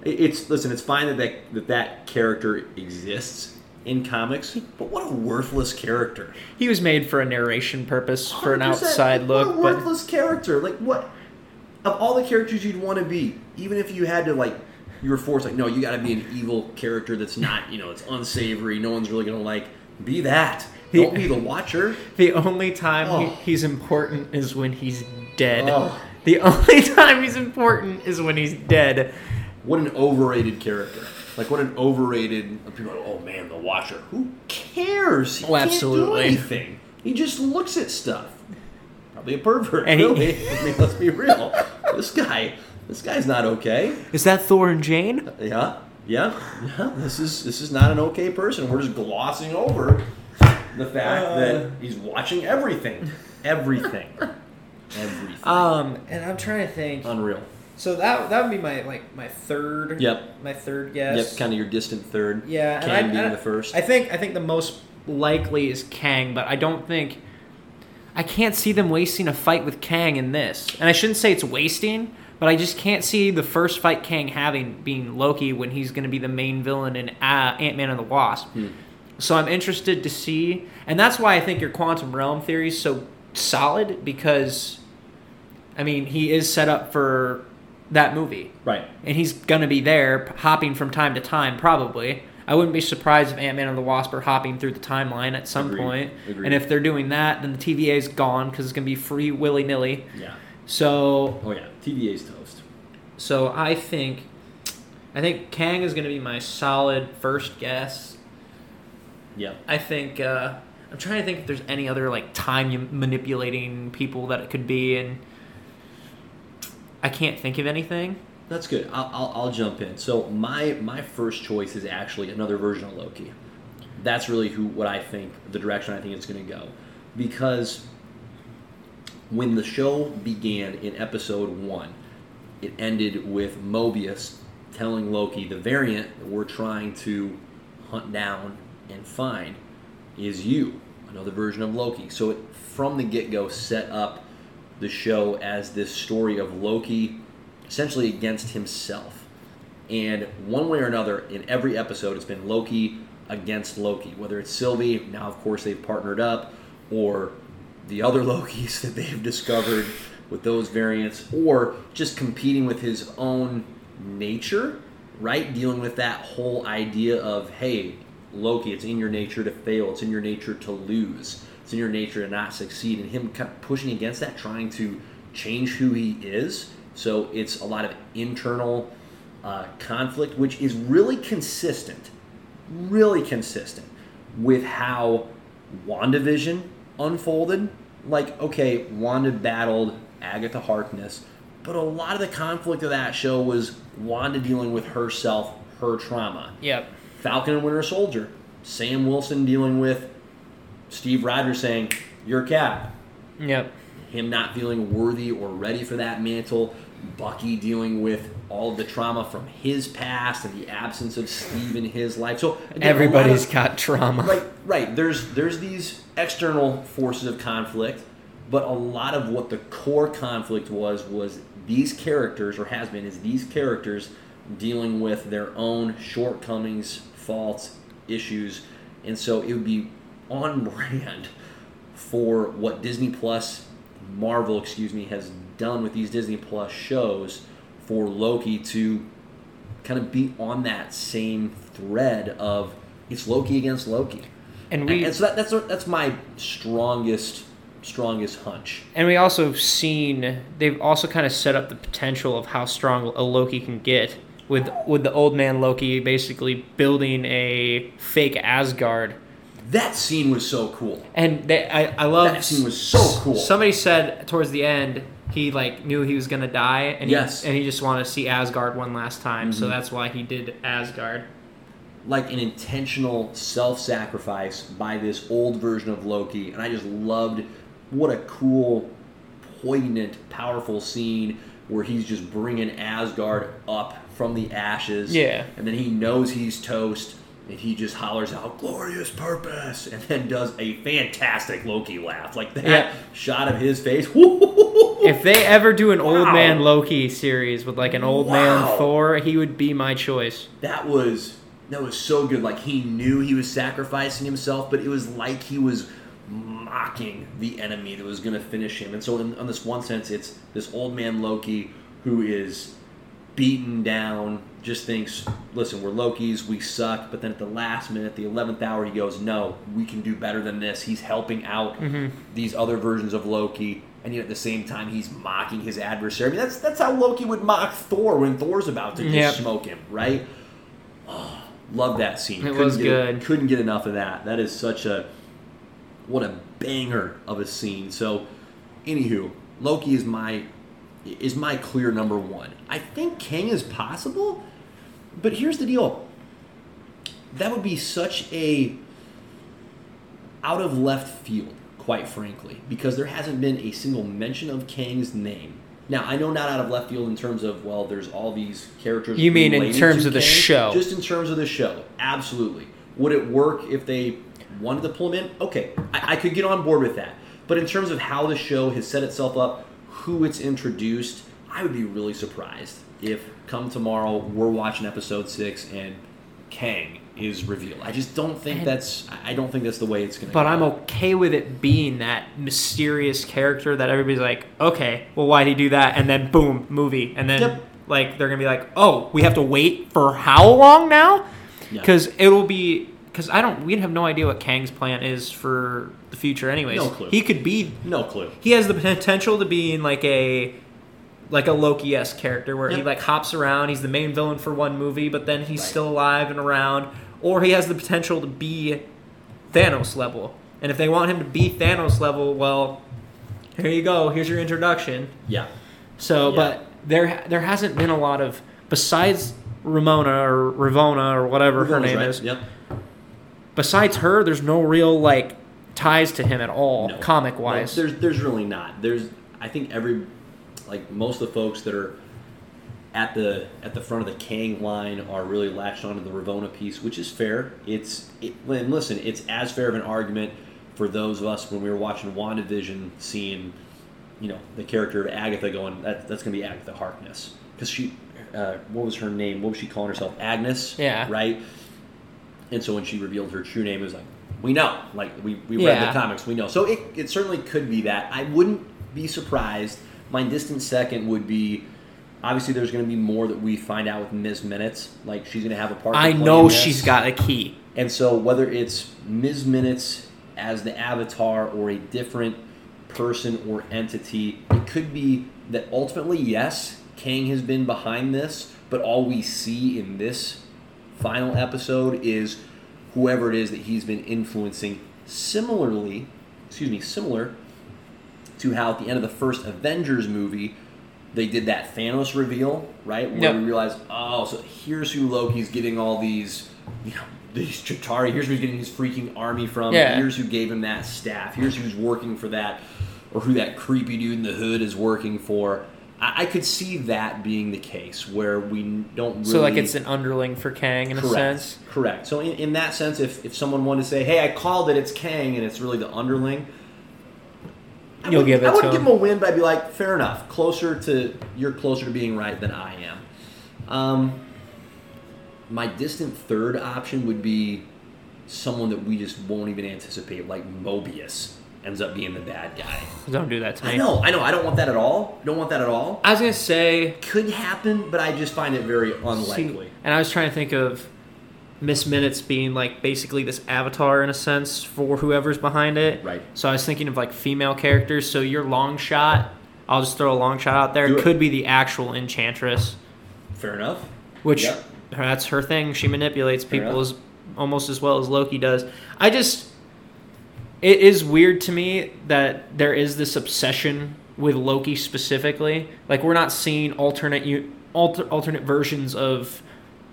B: it's listen, it's fine that that that, that character exists in comics, but what a worthless character.
A: He was made for a narration purpose, for an
B: 100%.
A: outside
B: What a
A: look, but
B: worthless character. Like what? Of all the characters you'd want to be, even if you had to like, you were forced like, no, you got to be an evil character that's not, you know, it's unsavory. No one's really gonna like. Be that.
A: He-
B: Don't be the Watcher.
A: the only time
B: Oh.
A: he, he's important is when he's dead.
B: Oh.
A: The only (laughs) time he's important is when he's dead.
B: What an overrated character. Like what an overrated. People are like, oh man, the Watcher. Who cares? He
A: Oh,
B: can't
A: absolutely.
B: do anything. He just looks at stuff. Probably a pervert.
A: And he- (laughs)
B: I mean, let's be real. This guy. This guy's not okay.
A: Is that Thor and Jane?
B: Yeah, yeah, yeah. This is this is not an okay person. We're just glossing over the fact
A: Uh.
B: that he's watching everything, everything, (laughs) everything.
A: Um, and I'm trying to think.
B: Unreal.
A: So that that would be my like my third.
B: Yep.
A: My third guess.
B: Yep. Kind of your distant third.
A: Yeah, and
B: Kang
A: I-
B: being
A: I-
B: the first.
A: I think I think the most likely is Kang, but I don't think I can't see them wasting a fight with Kang in this. And I shouldn't say it's wasting, but I just can't see the first fight Kang having being Loki when he's going to be the main villain in uh, Ant Man and the Wasp.
B: Hmm.
A: So I'm interested to see, and that's why I think your quantum realm theory is so solid because, I mean, he is set up for that movie
B: right.
A: and he's gonna be there hopping from time to time probably i wouldn't be surprised if ant-man and the wasp are hopping through the timeline at some
B: Agreed.
A: point
B: Agreed.
A: and if they're doing that then the tva is gone because it's gonna be free willy-nilly
B: Yeah.
A: so
B: Oh yeah. TVA's toast.
A: so i think i think kang is gonna be my solid first guess
B: Yep.
A: i think uh i'm trying to think if there's any other like time manipulating people that it could be and i can't think of anything
B: That's good. I'll, I'll, I'll jump in. So my my first choice is actually another version of Loki. That's really who what I think the direction I think it's going to go, because when the show began in episode one, it ended with Mobius telling Loki the variant that we're trying to hunt down and find is you, another version of Loki. So it from the get go set up the show as this story of Loki essentially against himself. And one way or another, in every episode, it's been Loki against Loki. Whether it's Sylvie, now of course they've partnered up, or the other (laughs) Lokis that they've discovered with those variants, or just competing with his own nature, right? Dealing with that whole idea of, hey, Loki, it's in your nature to fail, it's in your nature to lose, it's in your nature to not succeed, and him kind of pushing against that, trying to change who he is. So it's a lot of internal uh, conflict, which is really consistent, really consistent with how WandaVision unfolded. Like, okay, Wanda battled Agatha Harkness, but a lot of the conflict of that show was Wanda dealing with herself, her trauma.
A: yep
B: Falcon and Winter Soldier, Sam Wilson dealing with Steve Rogers saying, You're Cap.
A: yep
B: Him not feeling worthy or ready for that mantle. Bucky dealing with all of the trauma from his past and the absence of Steve in his life. So again,
A: everybody's
B: of-
A: got trauma
B: right right there's there's these external forces of conflict but a lot of what the core conflict was was these characters or has been is these characters dealing with their own shortcomings faults issues and so it would be on brand for what disney plus marvel excuse me has done with these disney plus shows for loki to kind of be on that same thread of it's Loki against Loki,
A: and
B: and, and so that, that's that's my strongest strongest hunch.
A: And we also have seen they've also kind of set up the potential of how strong a Loki can get with with the old man Loki basically building a fake Asgard.
B: That scene was so cool.
A: And they, I, I love
B: That scene was so cool.
A: Somebody said towards the end he like knew he was gonna die, and
B: Yes.
A: he, and he just wanted to see Asgard one last time, so
B: Mhm.
A: that's why he did Asgard.
B: like an intentional self-sacrifice by this old version of Loki, and I just loved what a cool, poignant, powerful scene where he's just bringing Asgard up from the ashes.
A: Yeah.
B: and then he knows he's toast, and he just hollers out "glorious purpose," and then does a fantastic Loki laugh, like that
A: Yeah.
B: shot of his face. (laughs)
A: If they ever do an old man Loki series with like an old
B: Wow.
A: man Thor, he would be my choice.
B: that was that was so good. Like he knew he was sacrificing himself, but it was like he was mocking the enemy that was going to finish him. And so, in, in this one sense, it's this old man Loki who is beaten down. Just thinks, listen, we're Lokis, we suck. But then at the last minute, the eleventh hour, he goes, no, we can do better than this. He's helping out mm-hmm. these other versions of Loki. And yet at the same time, he's mocking his adversary. I mean, that's that's how Loki would mock Thor when Thor's about to just
A: Yep.
B: smoke him, right? Oh, love that scene.
A: It was
B: get,
A: good.
B: Couldn't get enough of that. That is such a what a banger of a scene. So, anywho, Loki is my is my clear number one. I think Kang is possible, but here's the deal. That would be such a out of left field, quite frankly, because there hasn't been a single mention of Kang's name. Now, I know not out of left field in terms of well, there's all these characters.
A: You mean in terms of the show?
B: Just in terms of the show, absolutely. Would it work if they wanted to pull him in? Okay, I, I could get on board with that. But in terms of how the show has set itself up, who it's introduced, I would be really surprised if come tomorrow we're watching episode six and Kang is revealed. I just don't think
A: And-
B: that's. I don't think that's the way it's going to.
A: Be But
B: go.
A: I'm okay with it being that mysterious character that everybody's like, okay, well, why'd he do that? And then boom, movie. And then
B: Yep.
A: like they're gonna be like, oh, we have to wait for how long now?
B: Yeah.
A: Because it'll be because I don't. We have no idea what Kang's plan is for the future. Anyways,
B: No clue.
A: he could be.
B: no clue.
A: He has the potential to be in like a like a Loki esque character where he like hops around. He's the main villain for one movie, but then he's
B: Right.
A: still alive and around. Or he has the potential to be Thanos level. And if they want him to be Thanos level, well, here you go. Here's your introduction.
B: Yeah.
A: So,
B: Yeah.
A: but there there hasn't been a lot of besides Ramona or Ravonna or whatever her name
B: right.
A: is.
B: Yep.
A: Besides her, there's no real like ties to him at all,
B: No.
A: comic
B: No,
A: wise.
B: there's there's really not. There's I think every like most of the folks that are at the at the front of the Kang line are really latched onto the Ravonna piece, which is fair. It's it, and listen, it's as fair of an argument for those of us when we were watching WandaVision, seeing you know the character of Agatha going that that's gonna be Agatha Harkness because she uh, what was her name? What was she calling herself? Agnes.
A: Yeah.
B: Right. And so when she revealed her true name, it was like, we know. Like, we, we read
A: Yeah.
B: the comics, we know. So it, it certainly could be that. I wouldn't be surprised. My distant second would be obviously there's going to be more that we find out with Ms. Minutes. Like, she's going to have a part
A: I know she's got a key.
B: And so whether it's Ms. Minutes as the avatar or a different person or entity, it could be that ultimately, yes, Kang has been behind this, but all we see in this final episode is whoever it is that he's been influencing similarly, excuse me, similar to how at the end of the first Avengers movie, they did that Thanos reveal, right? Where
A: Yep.
B: we realized, oh, so here's who Loki's getting all these, you know, these Chitauri. Here's he's getting his freaking army from.
A: Yeah.
B: Here's who gave him that staff. Here's who's working for that, or who that creepy dude in the hood is working for. I, I could see that being the case where we don't really.
A: So like it's an underling for Kang in a sense.
B: Correct. So in, in that sense, if, if someone wanted to say, "Hey, I called it, it's Kang," and it's really the underling,
A: You'll
B: would-
A: give it
B: I would
A: to
B: give
A: him.
B: him a win, but I'd be like, "Fair enough. Closer to you're closer to being right than I am." Um, my distant third option would be someone that we just won't even anticipate, like Mobius ends up being the bad guy.
A: Don't do that to me.
B: I know, I know, I don't want that at all. Don't want that at all.
A: I was gonna say
B: Could happen, but I just find it very
A: See,
B: unlikely.
A: and I was trying to think of Miss Minutes being like basically this avatar in a sense for whoever's behind it.
B: Right.
A: So I was thinking of like female characters. So your long shot, I'll just throw a long shot out there.
B: Do it.
A: Could be the actual Enchantress.
B: Fair enough.
A: which
B: Yep.
A: that's her thing. She manipulates
B: Fair
A: people
B: enough.
A: as almost as well as Loki does. I just it is weird to me that there is this obsession with Loki specifically. Like we're not seeing alternate u- alter, alternate versions of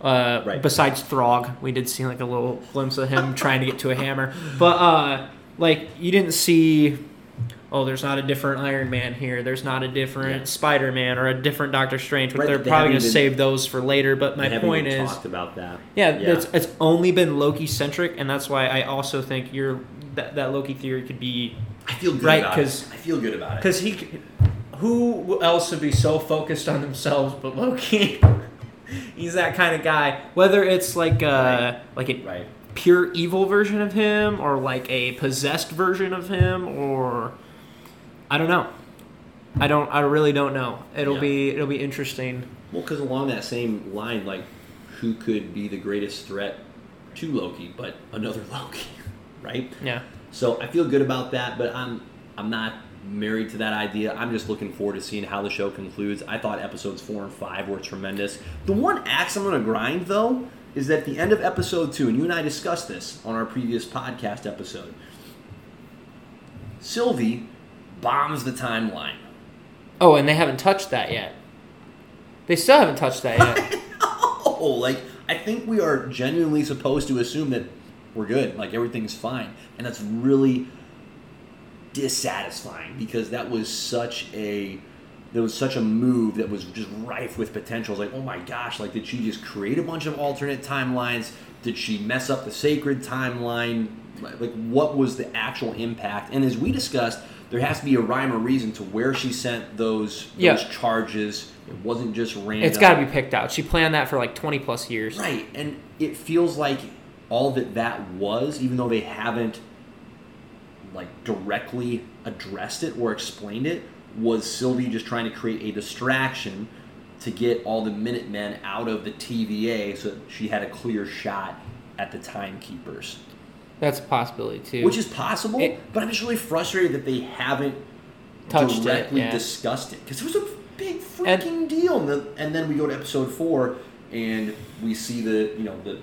A: uh,
B: Right.
A: besides Throg. We did see like a little glimpse of him (laughs) trying to get to a hammer, but uh, like you didn't see. Oh, there's not a different Iron Man here. There's not a different
B: Yeah.
A: Spider Man or a different Doctor Strange. But
B: Right,
A: they're
B: they
A: probably going to save those for later. But my point is,
B: talked about that.
A: yeah,
B: Yeah.
A: It's, it's only been Loki centric, and that's why I also think you're that, that Loki theory could be
B: I feel good
A: Right,
B: because. I feel good about it.
A: because he, who else would be so focused on themselves but Loki? (laughs) He's that kind of guy. Whether it's like uh like a
B: Right.
A: pure evil version of him, or like a possessed version of him, or I don't know. I don't. I really don't know. It'll
B: Yeah.
A: be. It'll be interesting.
B: Well, because along that same line, like, who could be the greatest threat to Loki but another (laughs) Loki, right?
A: Yeah.
B: So I feel good about that, but I'm I'm not married to that idea. I'm just looking forward to seeing how the show concludes. I thought episodes four and five were tremendous. The one axe I'm going to grind though is that the end of episode two, and you and I discussed this on our previous podcast episode. Sylvie bombs the timeline.
A: Oh, and they haven't touched that yet. They still haven't touched that yet. (laughs)
B: Oh, like I think we are genuinely supposed to assume that we're good, like everything's fine, and that's really dissatisfying because that was such a there was such a move that was just rife with potential. It's like, oh my gosh, like did she just create a bunch of alternate timelines? Did she mess up the sacred timeline? Like, like, what was the actual impact? And as we discussed, there has to be a rhyme or reason to where she sent those those
A: Yeah.
B: charges. It wasn't just random.
A: it's got to be picked out. She planned that for like 20 plus years.
B: Right, and it feels like all that that was, even though they haven't like directly addressed it or explained it, was Sylvie just trying to create a distraction to get all the Minutemen out of the TVA so that she had a clear shot at the timekeepers.
A: That's a possibility too.
B: Which is possible,
A: It-
B: but I'm just really frustrated that they haven't
A: Touched it,
B: directly
A: yeah.
B: discussed it because it was a big
A: And-
B: freaking deal. And, the, and then we go to episode four and we see the you know the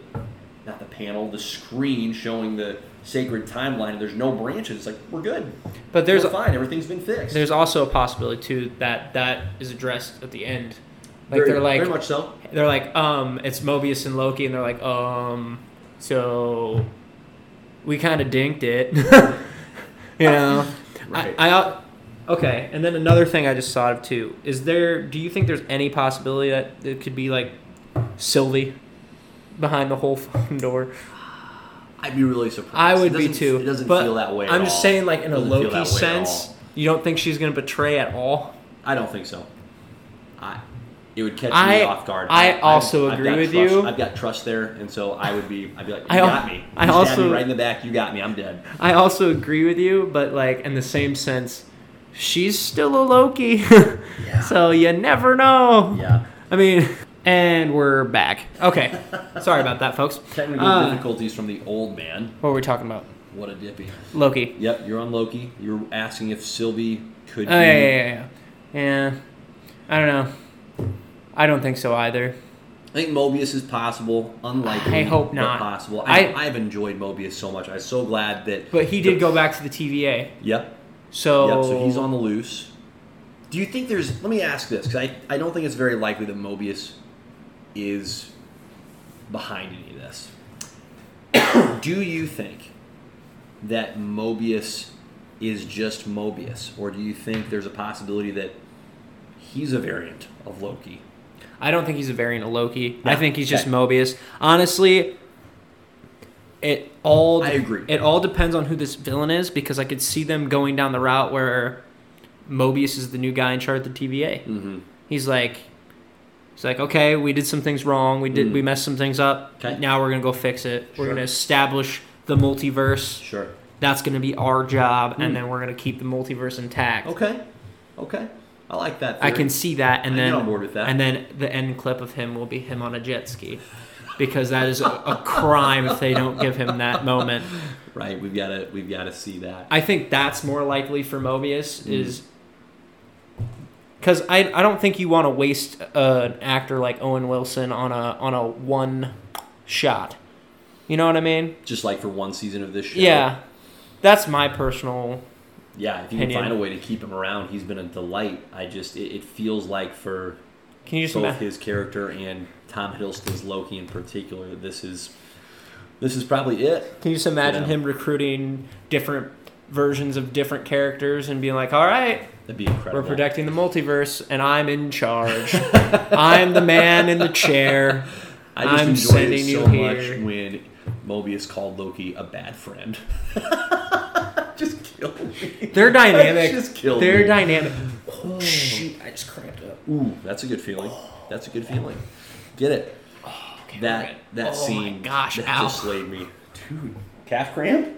B: not the panel, the screen showing the sacred timeline. And there's no branches. It's like we're good.
A: but there's
B: we're fine. Everything's been fixed.
A: there's also a possibility too that that is addressed at the end. Like
B: very,
A: they're like
B: very much so.
A: they're like um it's Mobius and Loki and they're like um so we kind of dinked it. (laughs) you know. (laughs)
B: Right.
A: I, I okay, and then another thing I just thought of too is there. Do you think there's any possibility that it could be like Sylvie behind the whole (laughs) fucking door?
B: I'd be really surprised.
A: I would be too.
B: It doesn't
A: but
B: feel that way.
A: I'm just
B: all.
A: saying, like in a
B: Doesn't feel that
A: Loki sense, you don't think she's gonna betray at all.
B: I don't think so. I it would catch
A: I-
B: me off guard.
A: I
B: I've-
A: also
B: I've
A: agree
B: got
A: with
B: trust-
A: you.
B: I've got trust there, and so I would be. I'd be like, you
A: I
B: got me. You
A: I also-
B: me right in the back. You got me. I'm dead.
A: I also agree with you, but like in the same sense, she's still a Loki. (laughs)
B: Yeah.
A: so you never know.
B: Yeah.
A: I mean, and we're back. Okay. Sorry about that, folks.
B: Technical
A: Uh,
B: difficulties from the old man.
A: What were we talking about?
B: What a dippy.
A: Loki.
B: Yep, you're on Loki. You're asking if Sylvie could.
A: Oh,
B: be,
A: yeah, yeah, yeah, yeah. Yeah. I don't know. I don't think so either.
B: I think Mobius is possible. Unlikely.
A: I hope
B: but
A: not.
B: possible. I,
A: I-
B: I've enjoyed Mobius so much. I'm so glad that.
A: But he did go back to the TVA.
B: Yep.
A: So,
B: Yep. So he's on the loose. Do you think there's? Let me ask this because I I don't think it's very likely that Mobius is behind any of this. (coughs) do you think that Mobius is just Mobius, or do you think there's a possibility that he's a variant of Loki?
A: I don't think he's a variant of Loki. I think he's just
B: okay.
A: Mobius. Honestly, it all
B: I agree.
A: It all depends on who this villain is because I could see them going down the route where Mobius is the new guy in charge of the TVA.
B: Mm-hmm.
A: He's like, he's like, okay, we did some things wrong. We did
B: Mm.
A: we messed some things up.
B: Okay.
A: Now we're gonna go fix it. We're gonna establish the multiverse.
B: Sure.
A: That's gonna be our job,
B: Mm.
A: and then we're gonna keep the multiverse intact.
B: Okay. Okay. I like that.
A: I can see that, and
B: I
A: then
B: on board with that.
A: and then the end clip of him will be him on a jet ski, because that is a, a crime if they don't give him that moment.
B: Right. We've got to. We've got to see that.
A: I think that's more likely for Mobius
B: Mm.
A: is because I, I don't think you want to waste uh, an actor like Owen Wilson on a on a one shot. You know what I mean?
B: Just like for one season of this show.
A: Yeah, that's my personal.
B: Yeah, if you
A: Opinion.
B: can find a way to keep him around, he's been a delight. I just it, it feels like for
A: Can you just
B: both
A: imagine?
B: his character and Tom Hiddleston's Loki in particular, this is this is probably it.
A: Can you just imagine
B: Yeah.
A: him recruiting different versions of different characters and being like, "All right,
B: That'd be incredible.
A: we're protecting the multiverse, and I'm in charge. (laughs) I'm the man in the chair."
B: I just
A: I'm
B: enjoyed
A: sending
B: it
A: you
B: so
A: here.
B: much when Mobius called Loki a bad friend. (laughs) just killed me.
A: They're (laughs) dynamic.
B: Just killed
A: They're
B: me.
A: dynamic. Oh, oh shoot! I just cramped up.
B: Ooh, that's a good feeling. That's a good feeling. Get it?
A: Oh, okay,
B: That that
A: oh
B: scene.
A: gosh!
B: that
A: ow.
B: just slayed me. Dude, calf cramp?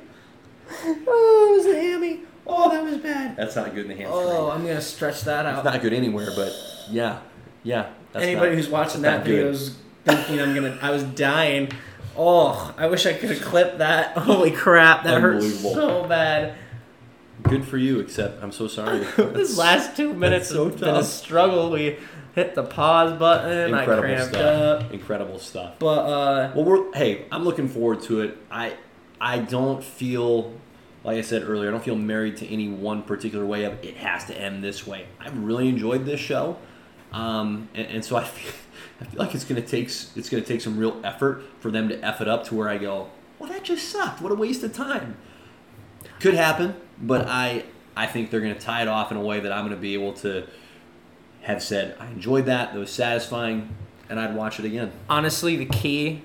B: (laughs)
A: Oh, it was the hammy. Oh, that was bad.
B: That's not good in the hamstring.
A: Oh, I'm gonna stretch that out.
B: It's not good anywhere, but yeah, yeah. That's
A: Anybody
B: not-
A: who's watching that video
B: good.
A: is thinking I'm gonna. I was dying. Oh, I wish I could have clipped that. (laughs) Holy crap, that hurt so bad.
B: Good for you, except I'm so sorry. (laughs)
A: this last two minutes
B: so
A: has been a struggle. We hit the pause button. I
B: Incredible
A: cramped
B: stuff.
A: up.
B: Incredible stuff.
A: But uh,
B: Well, we're hey, I'm looking forward to it. I I don't feel like I said earlier. I don't feel married to any one particular way of it has to end this way. I've really enjoyed this show, um, and, and so I feel, I feel like it's gonna take it's gonna take some real effort for them to f it up to where I go, well, that just sucked. What a waste of time. Could happen, but I I think they're gonna tie it off in a way that I'm gonna be able to have said I enjoyed that. That was satisfying, and I'd watch it again.
A: honestly, the key,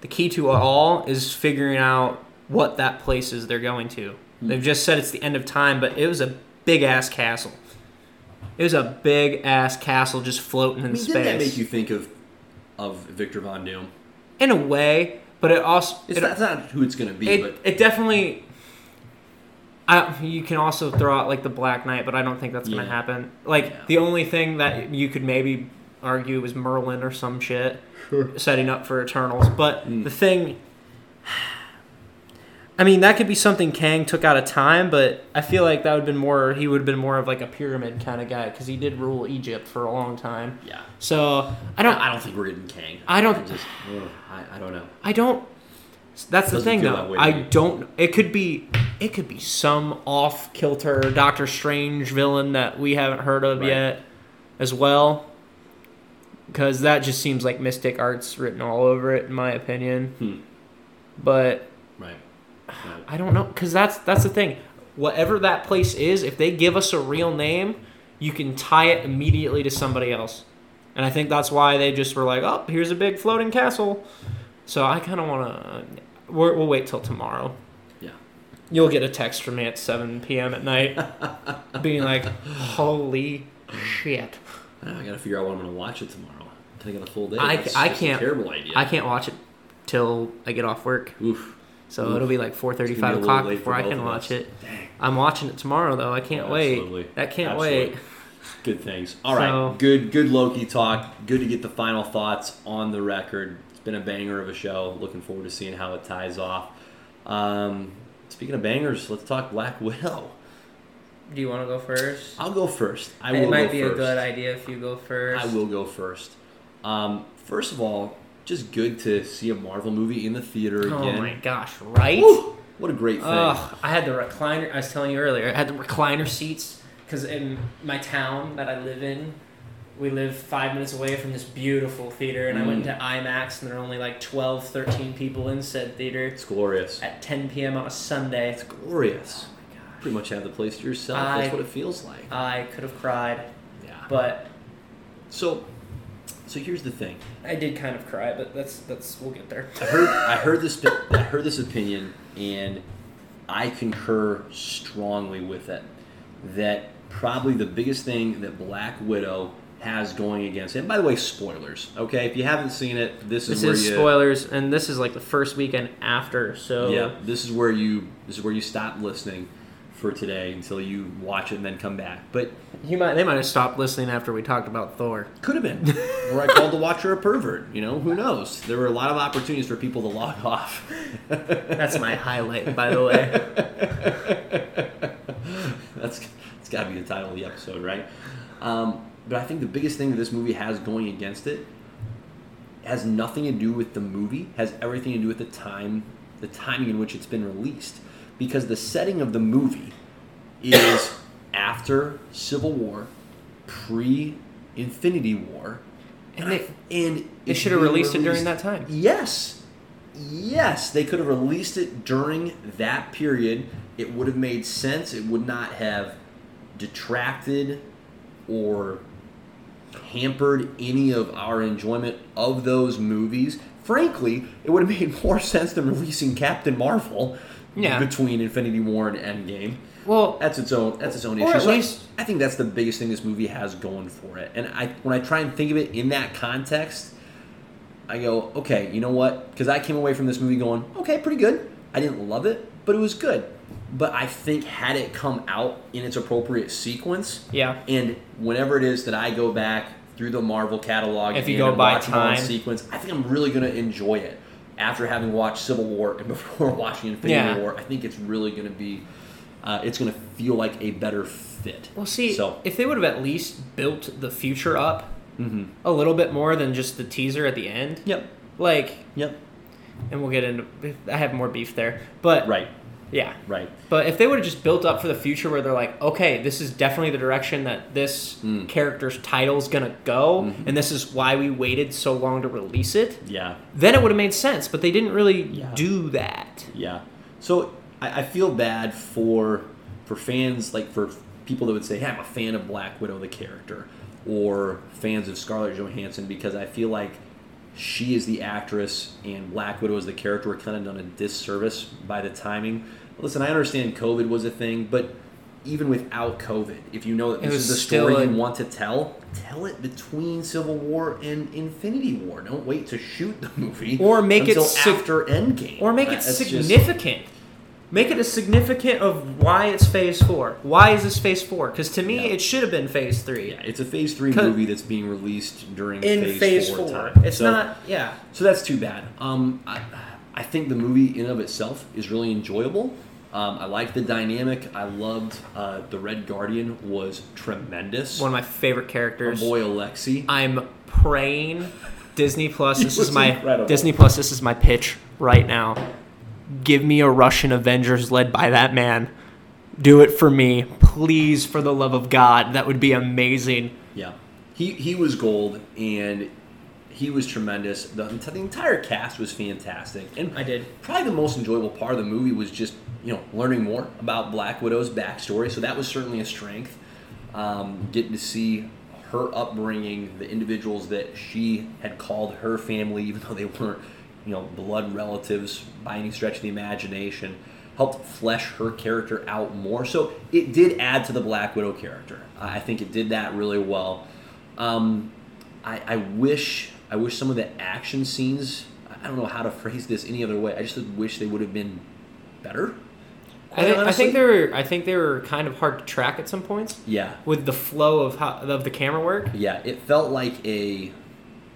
A: the key to it all is figuring out what that place is they're going to.
B: Hmm.
A: They've just said it's the end of time, but it was a big ass castle. It was a big ass castle just floating in
B: I mean,
A: space.
B: didn't that make you think of of Victor Von Doom?
A: in a way, but it also
B: It's
A: it,
B: not, it's not who it's going to be,
A: it,
B: but
A: it definitely. I, you can also throw out like the Black Knight, but I don't think that's gonna
B: Yeah.
A: happen. Like
B: Yeah.
A: the only thing that you could maybe argue it was Merlin or some shit setting up for Eternals. But
B: Mm.
A: the thing, I mean, that could be something Kang took out of time, but I feel like that would have been more. He would have been more of like a pyramid kind of guy because he did rule Egypt for a long time.
B: yeah,
A: So I
B: I
A: don't.
B: don't. I don't think we're getting Kang.
A: I don't-
B: just. ugh, I, I don't know.
A: I don't. That's the thing, though.
B: way
A: I
B: me.
A: don't. It could be. It could be some off kilter Doctor Strange villain that we haven't heard of
B: Right.
A: yet, as well. Because that just seems like mystic arts written all over it, in my opinion.
B: Hmm.
A: But
B: Right. Right.
A: I don't know, because that's that's the thing. Whatever that place is, if they give us a real name, you can tie it immediately to somebody else. And I think that's why they just were like, "Oh, here's a big floating castle." So I kind of want to. We'll wait till tomorrow.
B: Yeah.
A: You'll get a text from me at 7 p.m. at night, (laughs) being like, "Holy shit!"
B: I got to figure out what I'm going to watch it tomorrow. I'm taking a full day.
A: I-
B: That's
A: I can't-
B: terrible idea.
A: I can't watch it till I get off work,
B: Oof.
A: so
B: Oof.
A: it'll be like
B: 4:35 be
A: 5
B: a little
A: o'clock before I can watch it.
B: Dang.
A: I'm watching it tomorrow though. I can't
B: Oh,
A: wait.
B: absolutely.
A: That can't
B: Absolutely.
A: wait.
B: Good things. All right.
A: So-
B: Good. Good Loki talk. Good to get the final thoughts on the record. It's been a banger of a show. Looking forward to seeing how it ties off. Um, speaking of bangers, let's talk Black Widow.
A: Do you want to go first?
B: I'll go first. I
A: it
B: will
A: might
B: go
A: be
B: first.
A: a good idea if you go first.
B: I will go first. Um, first of all, just good to see a Marvel movie in the theater again.
A: Oh my gosh! Right?
B: Woo! What a great thing.
A: I had the recliner. I was telling you earlier. I had the recliner seats because in my town that I live in, we live five minutes away from this beautiful theater, and I went
B: Mm.
A: to IMAX, and there are only like 12, 13 people in said theater
B: It's glorious.
A: at 10 p.m. on a Sunday.
B: It's glorious. Pretty much have the place to yourself.
A: I-
B: That's what it feels like.
A: I could have cried,
B: Yeah.
A: but
B: So, so here's the thing.
A: I did kind of cry. But that's that's we'll get there.
B: I heard I heard this I heard this opinion and I concur strongly with it. That probably the biggest thing that Black Widow has going against it. And by the way, spoilers. Okay, if you haven't seen it, this is where
A: This
B: where
A: is
B: you
A: spoilers, and this is like the first weekend after. So
B: yeah this is where you this is where you stop listening for today until you watch it and then come back. But
A: you might they might have stopped listening after we talked about Thor.
B: could have been. (laughs) or I called the watcher a pervert. You know, who knows? There were a lot of opportunities for people to log off. (laughs)
A: That's my highlight, by the way. (laughs)
B: that's that's got to be the title of the episode, right? Um, but I think the biggest thing that this movie has going against it has nothing to do with the movie, has everything to do with the time, the timing in which it's been released. Because the setting of the movie is (coughs) after Civil War, pre Infinity War,
A: And they,
B: and
A: they should have
B: being
A: released it during that time.
B: Yes. Yes, they could have released it during that period. It would have made sense. It would not have detracted or hampered any of our enjoyment of those movies. Frankly, it would have (laughs) made more sense than releasing Captain Marvel
A: Yeah.
B: between Infinity War and Endgame.
A: Well,
B: That's its own. That's its own
A: Or
B: issue.
A: at
B: So I-
A: least-
B: I, think that's the biggest thing this movie has going for it. And I, when I try and think of it in that context, I go, okay, you know what? Because I came away from this movie going, okay, pretty good. I didn't love it, but it was good. But I think had it come out in its appropriate sequence,
A: yeah.
B: and whenever it is that I go back through the Marvel catalog
A: If you go by
B: watch them all in
A: time.
B: sequence, I think I'm really going to enjoy it after having watched Civil War and (laughs) before watching Infinity
A: Yeah.
B: War. I think it's really going to be, uh, it's going to feel like a better fit.
A: Well, see,
B: so
A: if they would have at least built the future up
B: mhm.
A: a little bit more than just the teaser at the end,
B: yep,
A: like,
B: yep,
A: and we'll get into. I have more beef there, but
B: right,
A: yeah.
B: right,
A: But if they would have just built up for the future, where they're like, okay, this is definitely the direction that this
B: Mm.
A: character's title's gonna go,
B: Mhm.
A: and this is why we waited so long to release it,
B: yeah,
A: then it would have made sense. But they didn't really
B: Yeah.
A: do that.
B: yeah. So I, I feel bad for for fans, like for people that would say, "Hey, I'm a fan of Black Widow, the character," or fans of Scarlett Johansson, because I feel like she is the actress and Black Widow is the character. We're kind of done a disservice by the timing. Listen, I understand COVID was a thing, but even without COVID, if you know that this is the story
A: a-
B: you want to tell, tell it between Civil War and Infinity War. Don't wait to shoot the movie
A: Or make it sig-
B: after Endgame,
A: Or make it
B: That's just-
A: significant. Make it a significant of why it's Phase Four. Why is this Phase Four? Because to me,
B: Yeah.
A: it should have been Phase Three.
B: Yeah, it's a Phase Three movie that's being released during
A: In
B: Phase,
A: Phase
B: Four,
A: Four,
B: time.
A: it's
B: So-
A: not. Yeah.
B: So that's too bad. Um, I, I think the movie in and of itself is really enjoyable. Um, I like the dynamic. I loved uh, the Red Guardian was tremendous.
A: One of my favorite
B: Our
A: characters.
B: boy Alexi.
A: I'm praying Disney Plus. (laughs) This is my
B: incredible.
A: Disney Plus. This is my pitch right now. Give me a Russian Avengers led by that man. Do it for me, please, for the love of God. That would be amazing.
B: Yeah, he he was gold, and he was tremendous. The, the entire cast was fantastic, and
A: I did.
B: probably the most enjoyable part of the movie was just you know learning more about Black Widow's backstory. So that was certainly a strength. Um, getting to see her upbringing, the individuals that she had called her family, even though they weren't you know blood relatives by any stretch of the imagination, helped flesh her character out more. So it did add to the Black Widow character. I think it did that really well. Um, I, I wish I wish some of the action scenes. I don't know how to phrase this any other way. I just wish they would have been better.
A: I, think, I think they were. I think they were kind of hard to track at some points
B: Yeah,
A: with the flow of how of the camera work.
B: yeah. It felt like a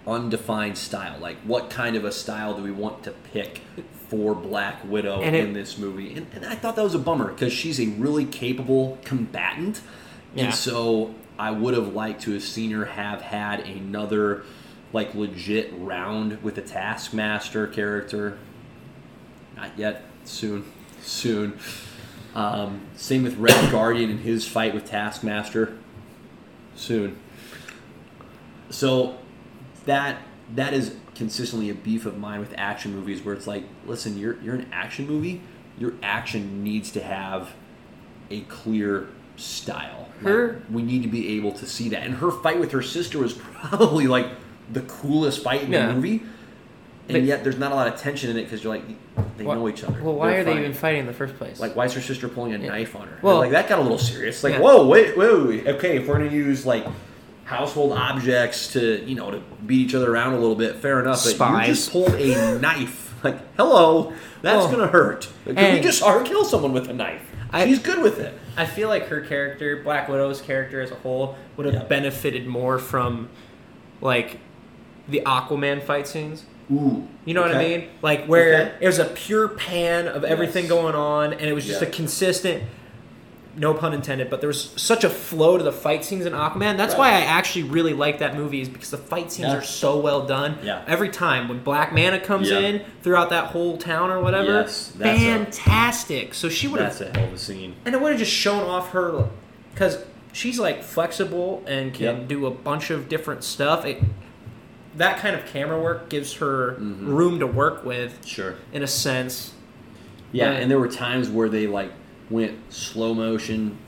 B: undefined style. Like, what kind of a style do we want to pick for Black Widow
A: it-
B: in this movie? And, and I thought that was a bummer because she's a really capable combatant,
A: Yeah.
B: and so I would have liked to have seen her have had another like legit round with the Taskmaster character. Not yet. Soon. Soon. Um, same with Red Guardian and his fight with Taskmaster. Soon. So that that is consistently a beef of mine with action movies where it's like, listen, you're you're an action movie. Your action needs to have a clear style. Like,
A: Her-
B: we need to be able to see that. And her fight with her sister was (laughs) probably like the coolest fight in
A: Yeah.
B: the movie. And
A: But-
B: yet there's not a lot of tension in it because you're like they
A: Why-
B: know each other.
A: Well, why
B: They're
A: are they even fighting in the first place?
B: Like, why is her sister pulling a
A: Yeah.
B: knife on her?
A: Well-
B: like that got a little serious. Like,
A: Yeah.
B: whoa, wait, wait, wait. Okay, if we're gonna use like household objects to, you know, to beat each other around a little bit, fair enough. But you just pulled a knife. (laughs) Like, hello, that's
A: Well,
B: gonna hurt. Like, we
A: and-
B: just (laughs) saw her kill someone with a knife.
A: I-
B: She's good with it.
A: I feel like her character, Black Widow's character as a whole, would have
B: Yeah.
A: benefited more from like the Aquaman fight scenes.
B: Ooh,
A: You know what I mean? Like where
B: Okay.
A: it was a pure pan of everything
B: Yes.
A: going on, and it was just
B: Yeah.
A: a consistent. No pun intended, but there was such a flow to the fight scenes in Aquaman. That's
B: Right.
A: why I actually really like that movie, is because the fight scenes
B: Yeah.
A: are so well done.
B: Yeah.
A: Every time when Black Manta comes
B: Yeah.
A: in throughout that whole town or whatever,
B: Yes, that's a-
A: fantastic. so she would have
B: That's a hell of a scene.
A: and it would have just shown off her because she's like flexible and can
B: Yep.
A: do a bunch of different stuff. It, that kind of camera work gives her
B: Mhm.
A: room to work with,
B: Sure.
A: in a sense.
B: Yeah, and there were times where they like went slow motion,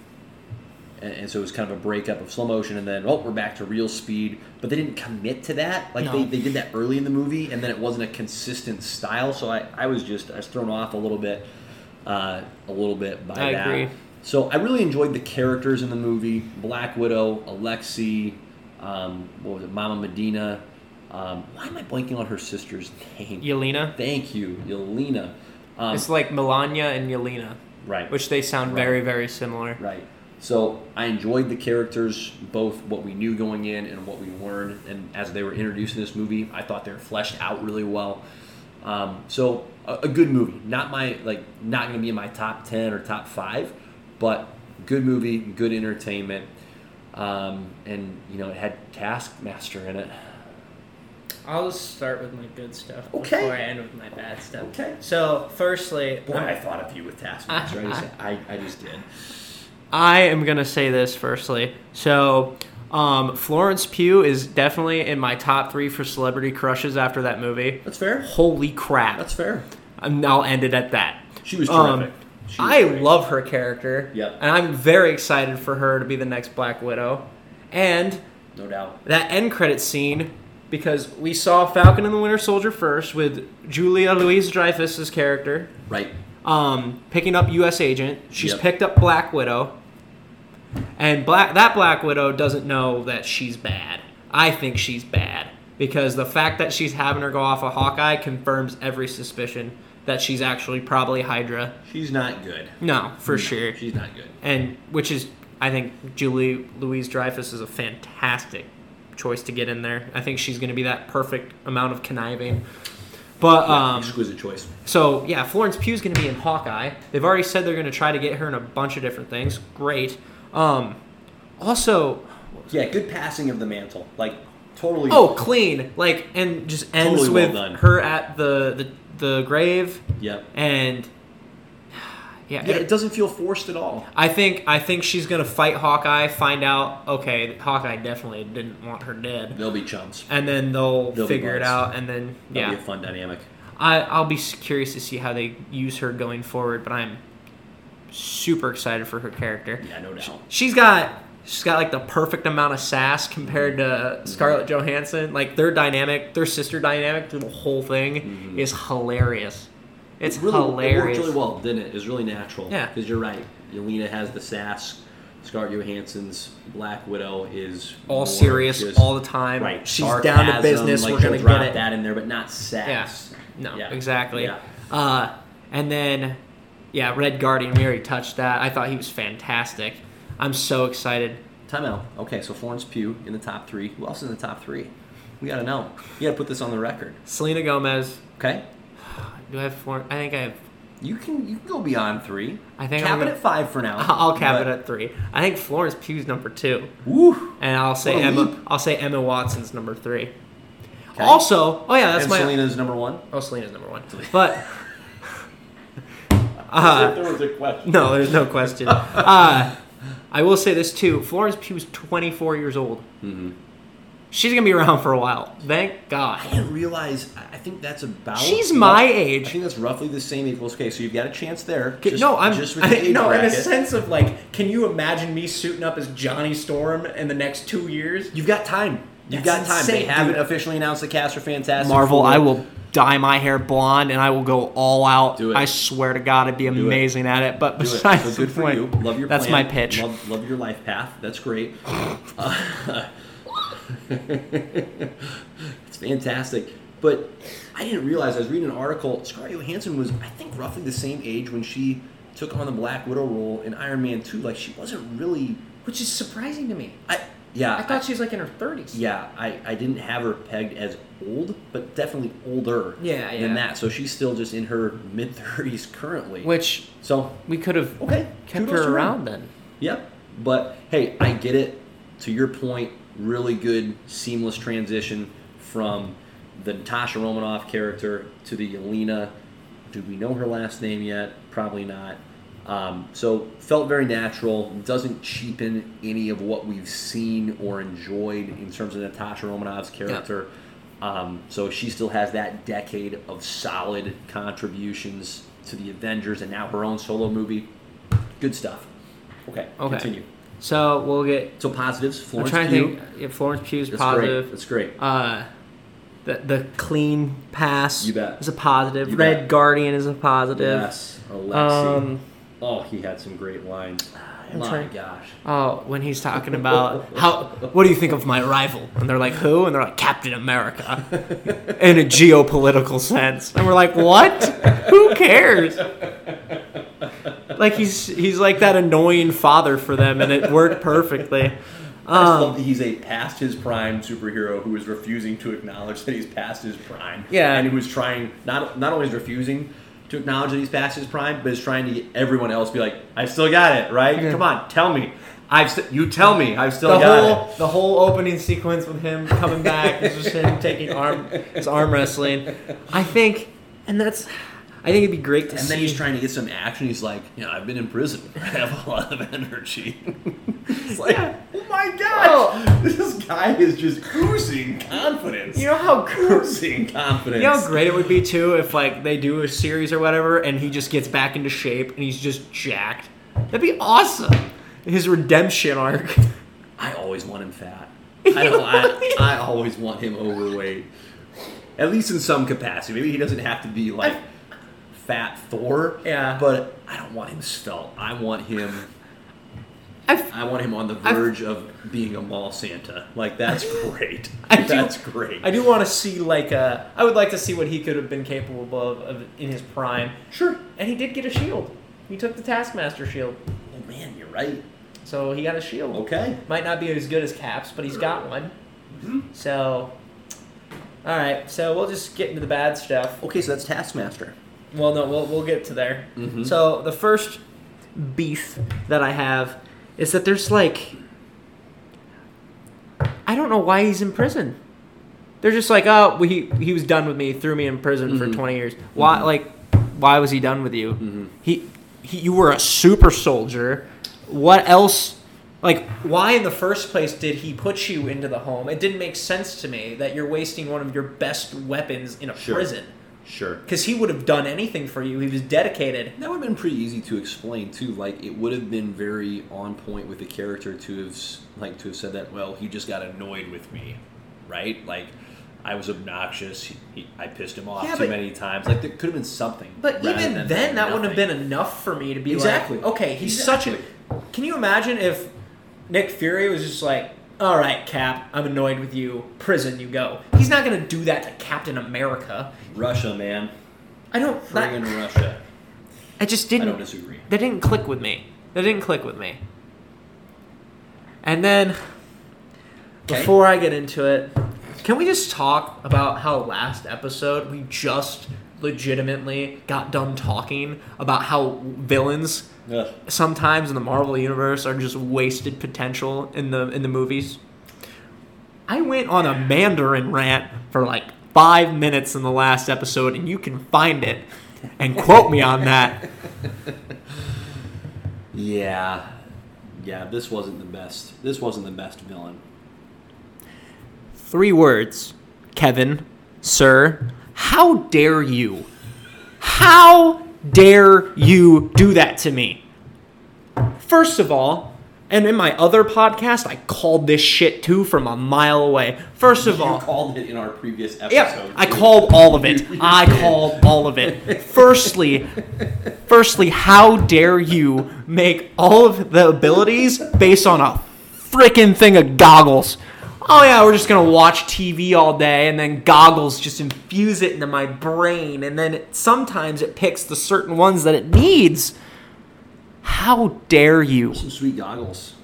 B: and, and so it was kind of a breakup of slow motion, and then oh, we're back to real speed. But they didn't commit to that. Like they, they did that early in the movie, and then it wasn't a consistent style. So I, I was just I was thrown off a little bit, uh, a little bit by
A: I
B: that.
A: agree.
B: So I really enjoyed the characters in the movie: Black Widow, Alexi, um, what was it, Mama Medina. Um, why am I blanking on her sister's (laughs) name?
A: Yelena.
B: Thank you, Yelena. Um,
A: It's like Melania and Yelena,
B: right.
A: which they sound
B: Right.
A: very, very similar.
B: Right. So I enjoyed the characters, both what we knew going in and what we learned, and as they were introduced in this movie, I thought they were fleshed out really well. Um, so a, a good movie, not my like, not going to be in my top ten or top five, but good movie, good entertainment, um, and you know it had Taskmaster in it.
A: I'll just start with my good stuff
B: Okay.
A: before I end with my bad stuff.
B: Okay.
A: So, firstly,
B: Boy, I thought of you with Taskmaster. I just, I, I just did.
A: I am gonna say this firstly. So, um, Florence Pugh is definitely in my top three for celebrity crushes after that movie.
B: That's fair.
A: Holy crap!
B: That's fair.
A: And I'll end it at that.
B: She was
A: Um.
B: She was
A: I
B: great.
A: love her character.
B: Yep.
A: And I'm very excited for her to be the next Black Widow. And
B: no doubt.
A: that end credit scene, because we saw Falcon and the Winter Soldier first with Julia Louise Dreyfus's character
B: Right.
A: um, picking up U.S. Agent. She's
B: Yep.
A: picked up Black Widow, and Black that Black Widow doesn't know that she's bad. I think she's bad because the fact that she's having her go off of Hawkeye confirms every suspicion that she's actually probably Hydra.
B: She's not good.
A: No, for sure.
B: She's not good.
A: And which is, I think Julie Louise Dreyfus is a fantastic choice to get in there. I think she's going to be that perfect amount of conniving. But um,
B: Exquisite choice.
A: so yeah, Florence Pugh's going to be in Hawkeye. They've already said they're going to try to get her in a bunch of different things. Great. Um, also,
B: Yeah, good passing of the mantle. Like totally.
A: oh, clean. Like and just ends
B: Totally
A: with her at the, the the grave
B: Yep.
A: and yeah.
B: Yeah,
A: it-
B: it doesn't feel forced at all.
A: I think I think she's gonna fight Hawkeye. Find out okay, Hawkeye definitely didn't want her dead,
B: They'll be chums.
A: and then they'll,
B: They'll
A: figure it out. And then yeah, That'll
B: be a fun dynamic.
A: I I'll be curious to see how they use her going forward. But I'm super excited for her character.
B: Yeah, no doubt.
A: She's got she's got like the perfect amount of sass compared to Scarlett Johansson. Like their dynamic, their sister dynamic through the whole thing
B: Mhm.
A: is hilarious. It's
B: really, It worked really well, didn't it? It was really natural.
A: Yeah.
B: Because you're right. Yelena has the sass. Scarlett Johansson's Black Widow is
A: all serious
B: just-
A: all the time.
B: Right.
A: She's down to business.
B: Like
A: We're gonna
B: drop
A: get it.
B: that in there, but not sass.
A: No,
B: Yeah.
A: exactly.
B: Yeah.
A: Uh, and then, yeah, Red Guardian. We already touched that. I thought he was fantastic. I'm so excited.
B: Time out. Okay, so Florence Pugh in the top three. Who else is in the top three? We gotta know. You gotta put this on the record.
A: Selena Gomez.
B: Okay.
A: Do I have four? I think I have.
B: You can you can go beyond three.
A: I think
B: cap
A: I'm
B: it
A: gonna-
B: at five for now.
A: I'll cap
B: but-
A: it at three. I think Florence Pugh's number two,
B: Woo.
A: and I'll say Emma.
B: leap.
A: I'll say Emma Watson's number three.
B: Okay.
A: Also, oh yeah, that's
B: and
A: my.
B: Selena's number one.
A: Oh, Selena's number one. But. (laughs) Uh,
B: there was a question.
A: no, there's no question. (laughs) Uh, I will say this too. Florence Pugh's 24 years old.
B: Mm-hmm.
A: She's gonna be around for a while. Thank God.
B: I didn't realize. I I think that's about.
A: She's my age.
B: I think that's roughly the same age. Okay, so you've got a chance there. Just-
A: no, I'm
B: just with (laughs) the age
A: no in a sense of like, can you imagine me suiting up as Johnny Storm in the next two years?
B: You've got time. You've
A: That's
B: got time. They haven't
A: dude.
B: officially announced the cast for Fantastic.
A: Marvel,
B: Four.
A: I will dye my hair blonde and I will go all out.
B: Do it.
A: I swear to God, I'd be
B: it.
A: amazing at it. But
B: Do it.
A: besides
B: So good for
A: point,
B: you. Love your.
A: that's
B: plan.
A: my pitch.
B: Love, love your life path. That's great. (sighs) Uh, (laughs) (laughs) (laughs) it's fantastic. But I didn't realize. I was reading an article. Scarlett Johansson was, I think, roughly the same age when she took on the Black Widow role in Iron Man Two. Like she wasn't really.
A: Which is surprising to me.
B: I yeah.
A: I thought she was like in her 30s.
B: Yeah, I, I didn't have her pegged as old, but definitely older
A: Yeah, yeah.
B: than that. So she's still just in her mid thirties currently.
A: Which
B: so
A: we could have
B: okay,
A: kept her around then.
B: Yep. But hey, I get it. To your point, really good seamless transition from the Natasha Romanoff character to the Yelena. Do we know her last name yet? Probably not. Um, so felt very natural. Doesn't cheapen any of what we've seen or enjoyed in terms of Natasha Romanoff's character. Um, so she still has that decade of solid contributions to the Avengers and now her own solo movie. Good stuff. Okay,
A: Okay.
B: continue.
A: So we'll get.
B: So positives.
A: I'm
B: Florence
A: trying
B: Pugh.
A: to think. Yeah, Florence Pugh's
B: That's
A: positive.
B: great. That's great.
A: Uh, the the clean pass
B: You bet.
A: is a positive.
B: You
A: Red
B: bet.
A: Guardian is a positive.
B: Yes, Alexei.
A: Um,
B: oh, he had some great lines.
A: I'm
B: My
A: trying-
B: gosh.
A: Oh, when he's talking about (laughs) how, what do you think of my rival? And they're like, who? And they're like, Captain America, (laughs) in a geopolitical sense. And we're like, what? Who cares? (laughs) Like he's he's like that annoying father for them, and it worked perfectly. (laughs)
B: I just love
A: Um,
B: that he's a past his prime superhero who is refusing to acknowledge that he's past his prime.
A: Yeah.
B: and who is trying not not only is refusing to acknowledge that he's past his prime, but is trying to get everyone else to be like, "I still got it, right?
A: Yeah.
B: Come on, tell me. I've st- you tell me I've still
A: the
B: got
A: whole
B: it."
A: the whole opening sequence with him coming back is just him taking arm his arm wrestling. I think, and that's, I think it'd be great to see.
B: And
A: see.
B: then he's trying to get some action. He's like, "You know, I've been in prison. (laughs) I have a lot of energy." (laughs) it's like, oh my gosh, this guy is just oozing confidence.
A: you know how
B: oozing confidence.
A: You know how great it would be too if like they do a series or whatever and he just gets back into shape and he's just jacked. That'd be awesome. His redemption arc.
B: I always want him fat. (laughs) I don't. I, I always want him overweight. At least in some capacity. Maybe he doesn't have to be like fat Thor.
A: Yeah.
B: But I don't want him svelte. I want him. (laughs)
A: I've,
B: I want him on the
A: I've-
B: verge of being a mall Santa. Like that's (laughs) great. (laughs)
A: I do-
B: that's great.
A: I do want to see like a. I would like to see what he could have been capable of, of in his prime.
B: Sure.
A: And he did get a shield. He took the Taskmaster shield,
B: Oh man, you're right.
A: so he got a shield.
B: Okay.
A: Might not be as good as Caps, but he's got one.
B: Mm-hmm.
A: So, all right. So we'll just get into the bad stuff.
B: Okay, so that's Taskmaster.
A: Well, no, we'll we'll get to there.
B: Mhm.
A: So the first beef that I have is that there's like I don't know why he's in prison. They're just like, oh, he he was done with me, threw me in prison for
B: Mhm.
A: 20 years. Why like why was he done with you?
B: Mhm.
A: He, he you were a super soldier. What else like why in the first place did he put you into the home? It didn't make sense to me that you're wasting one of your best weapons in a
B: Sure.
A: prison.
B: Sure.
A: Because he would have done anything for you. He was dedicated.
B: That would have been pretty easy to explain too. Like it would have been very on point with the character to have like to have said that. Well, he just got annoyed with me, right? Like I was obnoxious. He, he, I pissed him off
A: Yeah,
B: too
A: but-
B: many times. Like there could have been something.
A: But even then, that wouldn't have been enough for me to be
B: Exactly.
A: like, okay, he's such a. Can you imagine if Nick Fury was just like, all right, Cap, I'm annoyed with you. Prison, you go. He's not gonna do that to Captain America.
B: Russia, man.
A: I don't.
B: Friggin'
A: That,
B: Russia.
A: I just didn't.
B: I don't disagree.
A: That didn't click with me. That didn't click with me. And then,
B: Okay.
A: before I get into it, can we just talk about how last episode we just legitimately got done talking about how villains
B: Ugh.
A: sometimes in the Marvel universe are just wasted potential in the in the movies. I went on a Mandarin rant for like five minutes in the last episode, and you can find it and quote me on that. (laughs)
B: Yeah. Yeah. This wasn't the best. This wasn't the best villain.
A: Three words, Kevin, sir. How dare you? How dare you do that to me? First of all, and in my other podcast, I called this shit too from a mile away. First of
B: you
A: all,
B: called it in our previous episode.
A: Yeah, I called all of it. (laughs) I called all of it. Firstly, firstly, how dare you make all of the abilities based on a freaking thing of goggles? Oh yeah, we're just gonna watch TV all day, and then goggles just infuse it into my brain, and then it, sometimes it picks the certain ones that it needs. How dare you?
B: Some sweet goggles.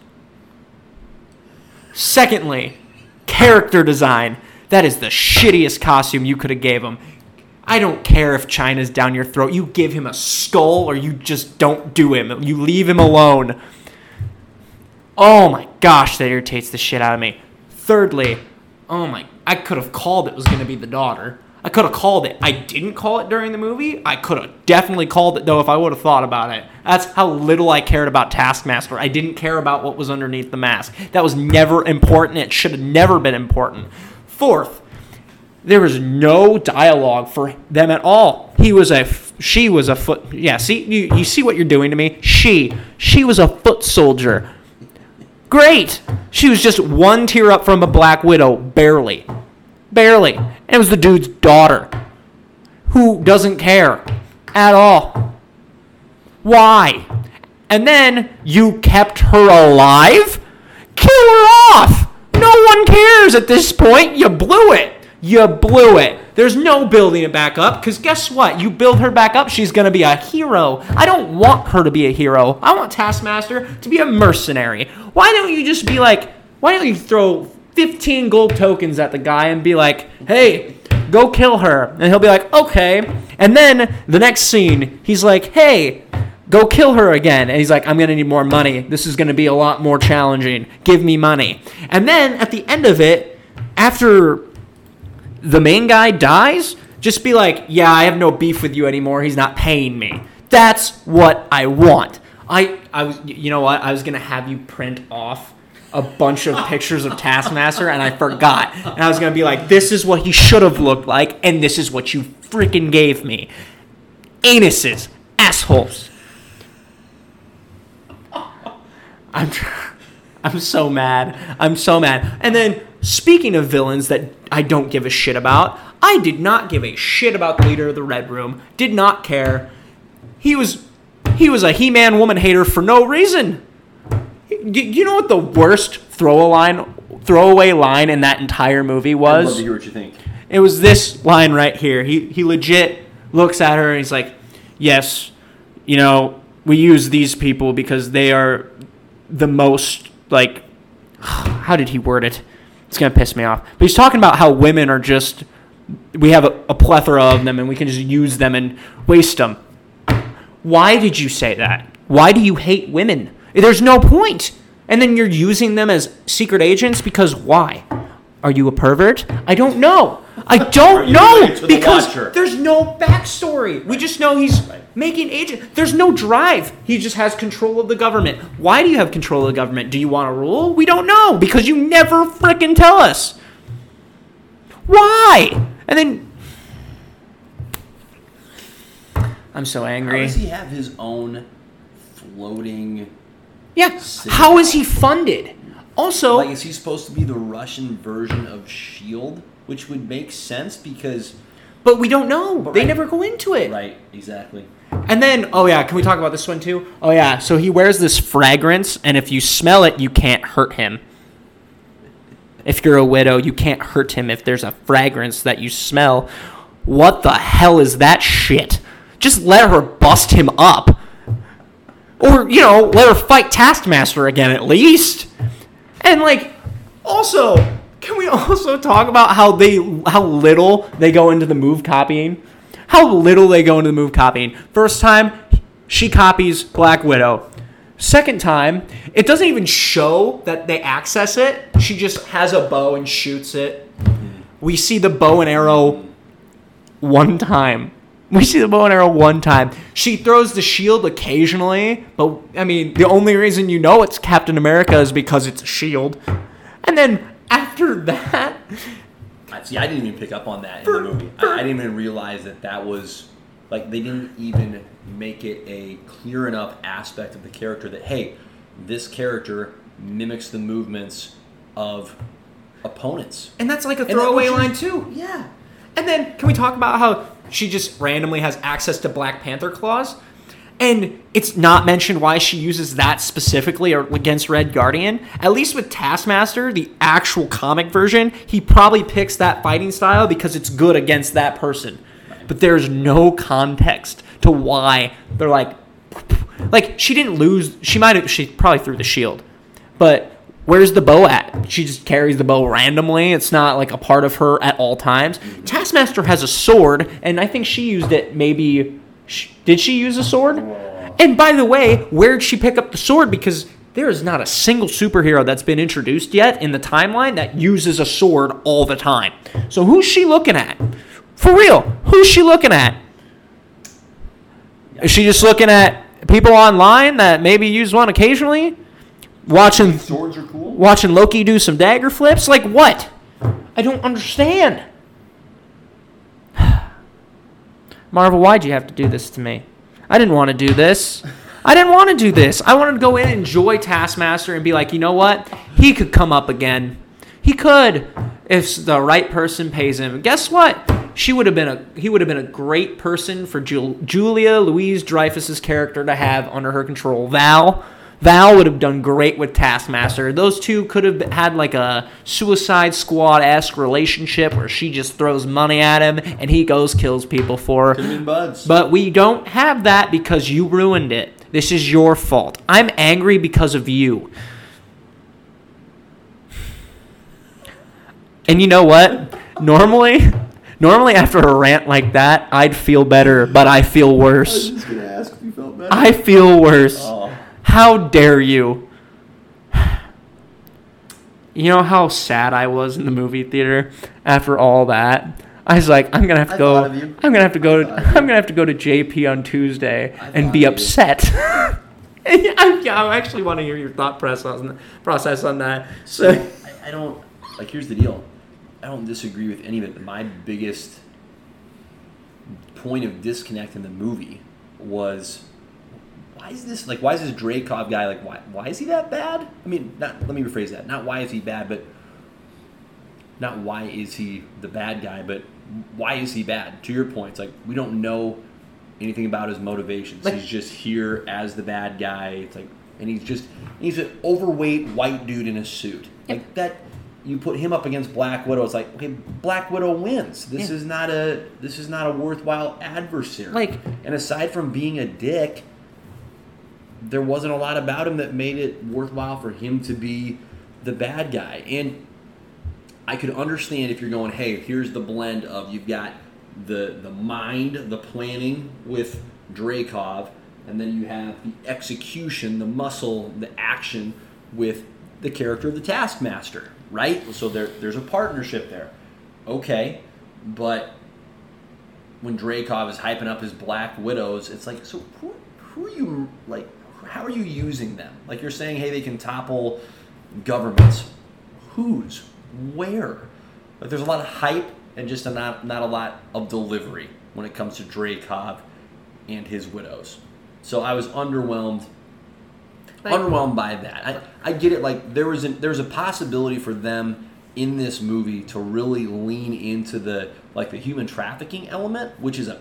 A: Secondly, character design. That is the shittiest costume you could have gave him. I don't care if China's down your throat. You give him a skull or you just don't do him. You leave him alone. Oh my gosh, that irritates the shit out of me. Thirdly, oh my, I could have called it was going to be the daughter. I could have called it. I didn't call it during the movie. I could have definitely called it though if I would have thought about it. That's how little I cared about Taskmaster. I didn't care about what was underneath the mask. That was never important. It should have never been important. Fourth, there was no dialogue for them at all. He was a she was a foot yeah, see you, you see what you're doing to me? She she was a foot soldier. Great. She was just one tier up from a Black Widow, barely. Barely. And it was the dude's daughter who doesn't care at all. Why? And then you kept her alive? Kill her off! No one cares at this point. You blew it. You blew it. There's no building it back up because guess what? You build her back up, she's going to be a hero. I don't want her to be a hero. I want Taskmaster to be a mercenary. Why don't you just be like, why don't you throw 15 gold tokens at the guy and be like, hey, go kill her? And he'll be like, okay. And then the next scene, he's like, hey, go kill her again. And he's like, I'm going to need more money. This is going to be a lot more challenging. Give me money. And then at the end of it, after the main guy dies, just be like, yeah, I have no beef with you anymore. He's not paying me. That's what I want. I, I was, you know what? I was gonna have you print off a bunch of pictures of Taskmaster, and I forgot. And I was gonna be like, this is what he should have looked like, and this is what you freaking gave me. Anuses, assholes. I'm, (laughs) I'm so mad. I'm so mad. And then speaking of villains that I don't give a shit about, I did not give a shit about the leader of the Red Room. Did not care. He was he was a He-Man woman hater for no reason. You, you know what the worst throw line throwaway line in that entire movie was?
B: I'd love to hear what you think.
A: It was this line right here. He he legit looks at her and he's like, "Yes, you know, we use these people because they are the most like (sighs) how did he word it? It's to piss me off. But he's talking about how women are just we have a, a plethora of them and we can just use them and waste them. Why did you say that? Why do you hate women? There's no point. And then you're using them as secret agents because why? Are you a pervert? I don't know. I don't know
B: to the
A: because
B: Watcher?
A: there's no backstory. We just know he's making agent. There's no drive. He just has control of the government. Why do you have control of the government? Do you want to rule? We don't know because you never frickin' tell us. Why? And then I'm so
B: How
A: angry.
B: does he have his own floating?
A: Yeah.
B: City.
A: How is he funded? Also,
B: Like, is he supposed to be the Russian version of Shield? Which would make sense because,
A: but we don't know. They
B: right.
A: never go into it.
B: right? Exactly.
A: And then, oh yeah, can we talk about this one too? Oh yeah, so he wears this fragrance, and if you smell it, you can't hurt him. If you're a widow, you can't hurt him if there's a fragrance that you smell. What the hell is that shit? Just let her bust him up. Or, you know, let her fight Taskmaster again at least. And like, also, can we also talk about how they how little they go into the move copying? How little they go into the move copying. First time, she copies Black Widow. Second time, it doesn't even show that they access it. She just has a bow and shoots it. We see the bow and arrow one time. We see the bow and arrow one time. She throws the shield occasionally, but I mean, the only reason you know it's Captain America is because it's a shield. And then after that,
B: I- See, I didn't even pick up on that in the movie. I, I didn't even realize that that was like they didn't even make it a clear enough aspect of the character that hey, this character mimics the movements of opponents.
A: and that's like a throwaway line too.
B: Yeah.
A: And then can we talk about how she just randomly has access to Black Panther claws? And it's not mentioned why she uses that specifically or against Red Guardian. At least with Taskmaster, the actual comic version, he probably picks that fighting style because it's good against that person. But there's no context to why they're like like she didn't lose she might have she probably threw the shield. But Where's the bow at? She just carries the bow randomly. It's not like a part of her at all times. Taskmaster has a sword, and I think she used it maybe. Sh- Did she use a sword? And by the way, where'd she pick up the sword? Because there is not a single superhero that's been introduced yet in the timeline that uses a sword all the time. So who's she looking at? For real, who's she looking at? Is she just looking at people online that maybe use one occasionally? Watching
B: Swords are cool.
A: watching Loki do some dagger flips? Like what? I don't understand. Marvel, why'd you have to do this to me? I didn't want to do this. I didn't want to do this. I wanted to go in and enjoy Taskmaster and be like, you know what? He could come up again. He could if the right person pays him. Guess what? She would have been a he would have been a great person for Jul- Julia Louise Dreyfus's character to have under her control. Val Val would have done great with Taskmaster. Those two could have had like a Suicide Squad esque relationship where she just throws money at him and he goes kills people for her. But we don't have that because you ruined it. This is your fault. I'm angry because of you. And you know what? Normally, normally after a rant like that, I'd feel better, but I feel worse.
B: just gonna ask if you felt better.
A: I feel worse.
B: Oh.
A: How dare you? You know how sad I was in the movie theater after all that? I was like, I'm gonna have to
B: I
A: go. I'm gonna have to go. To,
B: thought of you.
A: I'm gonna have to go to JP on Tuesday
B: I
A: and be upset. (laughs) (laughs) I, yeah, I actually want to hear your thought process on that. So,
B: I, I don't like. Here's the deal. I don't disagree with any of it. My biggest point of disconnect in the movie was why is this like why is this Dreykov guy like why why is he that bad? I mean, not let me rephrase that. Not why is he bad, but not why is he the bad guy, but why is he bad? To your point, it's like we don't know anything about his motivations.
A: Like-
B: he's just here as the bad guy. It's like, and he's just he's an overweight white dude in a suit. Like that, you put him up against Black Widow. It's like, okay, Black Widow wins. This
A: Yeah.
B: is not a this is not a worthwhile adversary.
A: Like-
B: and aside from being a dick, there wasn't a lot about him that made it worthwhile for him to be the bad guy. And I could understand if you're going, hey, here's the blend of you've got the the mind, the planning with Dreykov, and then you have the execution, the muscle, the action with the character of the Taskmaster, right? So there there's a partnership there. Okay, but when Dreykov is hyping up his Black Widows, it's like, so who, who are you like? How are you using them? Like you're saying, hey, they can topple governments. Whose? Where? Like there's a lot of hype and just a not not a lot of delivery when it comes to Dreykov and his widows. So I was underwhelmed.
A: Like-
B: underwhelmed by that. I, I get it. Like there was an, there was a possibility for them in this movie to really lean into the like the human trafficking element, which is a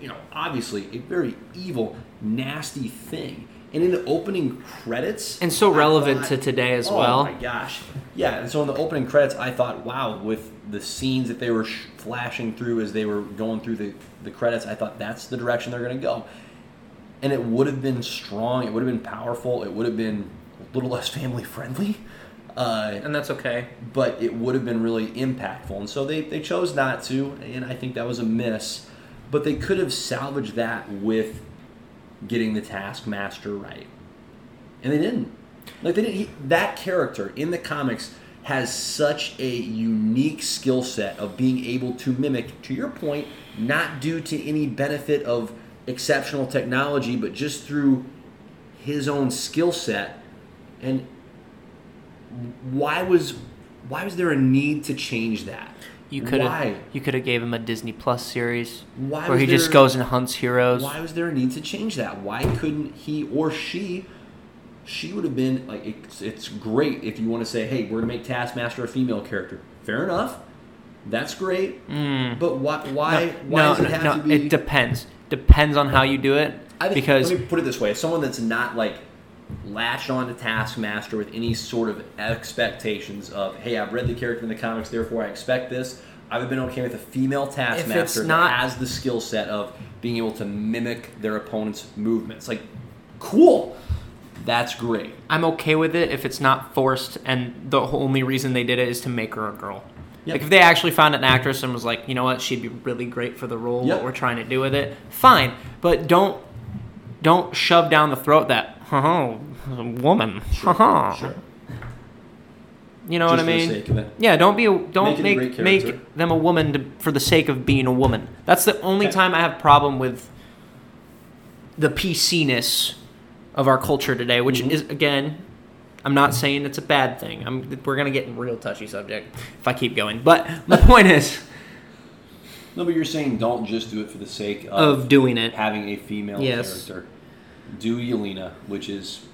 B: you know obviously a very evil, nasty thing. And in the opening credits,
A: and so relevant
B: thought-
A: to today as
B: oh
A: well.
B: Oh my gosh, yeah. And so in the opening credits, I thought, wow, with the scenes that they were sh- flashing through as they were going through the the credits, I thought that's the direction they're going to go. And it would have been strong. It would have been powerful. It would have been a little (laughs) less family friendly. Uh,
A: And that's okay.
B: but it would have been really impactful. And so they, they chose not to, and I think that was a miss. But they could have salvaged that with getting the Taskmaster right. And they didn't. Like they didn't. He, that character in the comics has such a unique skill set of being able to mimic, to your point, not due to any benefit of exceptional technology, but just through his own skill set. And why was why was there a need to change that?
A: You could have you could have gave him a Disney Plus series
B: Why
A: where he just goes and hunts heroes.
B: Why was there a need to change that? Why couldn't he or she? She would have been like, it's, it's great if you want to say, hey, we're gonna make Taskmaster a female character. Fair enough, that's great.
A: Mm.
B: But why? Why?
A: no,
B: why
A: no,
B: does it have
A: no,
B: to be?
A: it depends. Depends on how you do it.
B: I think,
A: because
B: let me put it this way: if someone that's not like latched on to Taskmaster with any sort of expectations of, hey, I've read the character in the comics, therefore I expect this. I've been okay with a female Taskmaster
A: not-
B: that has the skill set of being able to mimic their opponent's movements. Like, cool. that's great.
A: I'm okay with it if it's not forced, and the only reason they did it is to make her a girl.
B: Yep.
A: Like if they actually found an actress and was like, you know what, she'd be really great for the role.
B: Yep.
A: What we're trying to do with it, fine. But don't don't shove down the throat that oh, woman. Haha.
B: Sure.
A: You know
B: Just
A: what I
B: for the
A: mean?
B: sake of it.
A: Yeah, don't be a, don't
B: Make
A: make make them a woman to, for the sake of being a woman. That's the only
B: Okay.
A: time I have problem with the PC-ness of our culture today, which
B: Mhm.
A: is again, I'm not saying it's a bad thing. I'm we're gonna get in real touchy subject if I keep going. But my (laughs) point is
B: No, but you're saying don't just do it for the sake of,
A: of doing it.
B: having a female
A: Yes.
B: character. Do Yelena, which is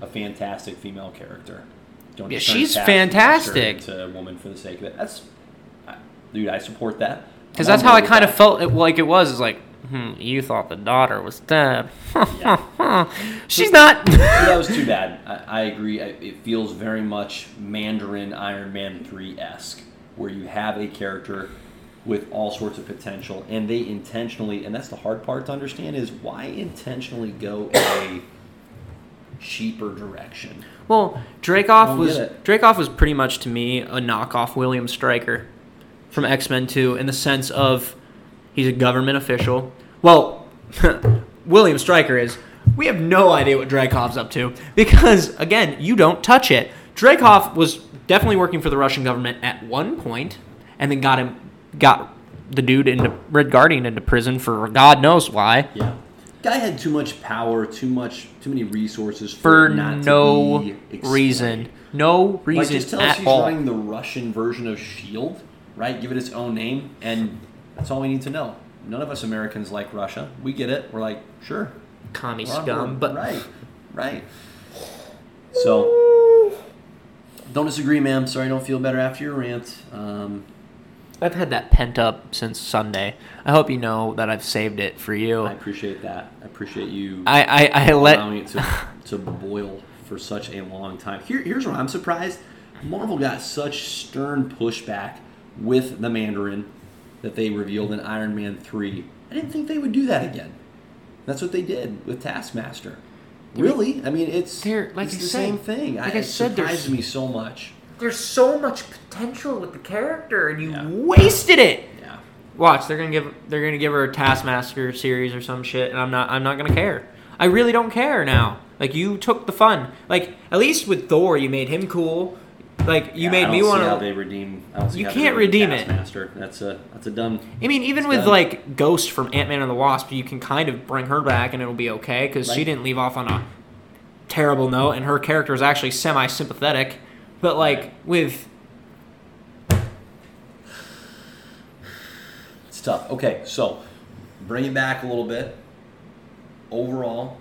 B: a fantastic female character. Don't
A: Yeah, she's fantastic.
B: a woman for the sake of it. That's, I, dude, I support that.
A: Because that's how I kind of felt it, like it was. Is like, hmm, you thought the daughter was dead. (laughs) She's not.
B: That was too (laughs) bad. I, I agree. I, it feels very much Mandarin Iron Man 3 esque, where you have a character with all sorts of potential, and they intentionally, and that's the hard part to understand, is why intentionally go a cheaper direction?
A: Well, Dreykov
B: Don't
A: was. Dreykov was pretty much to me a knockoff William Stryker from X Men Two in the sense of he's a government official. Well, (laughs) William Stryker is. We have no idea what Dreykov's up to because again, you don't touch it. Dreykov was definitely working for the Russian government at one point, and then got him got the dude into Red Guardian into prison for God knows why.
B: Yeah. Guy had too much power, too much, too many resources for,
A: For no
B: to be explained.
A: reason. No
B: Like,
A: reason
B: just tell us he's
A: all.
B: running the Russian version of Shield, right? Give it its own name, and that's all we need to know. None of us Americans like Russia. We get it. We're like, sure,
A: Commie scum, but
B: right, right. So, don't disagree, ma'am. Sorry, I don't feel better after your rant. Um,
A: I've had that pent up since Sunday. I hope you know that I've saved it for you.
B: I appreciate that. I appreciate you
A: I I, I let
B: it to, (laughs) to boil for such a long time. Here, here's where I'm surprised. Marvel got such stern pushback with the Mandarin that they revealed in Iron Man 3. I didn't think they would do that again. That's what they did with Taskmaster. Really? I mean, it's,
A: like
B: it's the
A: said-
B: same thing.
A: like
B: I,
A: I
B: it
A: said, there's-
B: surprises me so much.
A: There's so much potential with the character, and you
B: Yeah.
A: wasted it.
B: Yeah.
A: Watch, they're gonna give they're gonna give her a Taskmaster series or some shit, and I'm not I'm not gonna care. I really don't care now. Like you took the fun. Like at least with Thor, you made him cool. Like you
B: Yeah,
A: made
B: I
A: me
B: don't
A: want to.
B: they redeem. I don't see
A: You
B: how they
A: can't redeem it.
B: Taskmaster. That's a that's a done.
A: I mean, even with
B: done.
A: like Ghost from Ant Man and the Wasp, you can kind of bring her back and it'll be okay because she didn't leave off on a terrible note, and her character is actually semi sympathetic. But like with
B: It's tough. Okay, so bring it back a little bit. Overall,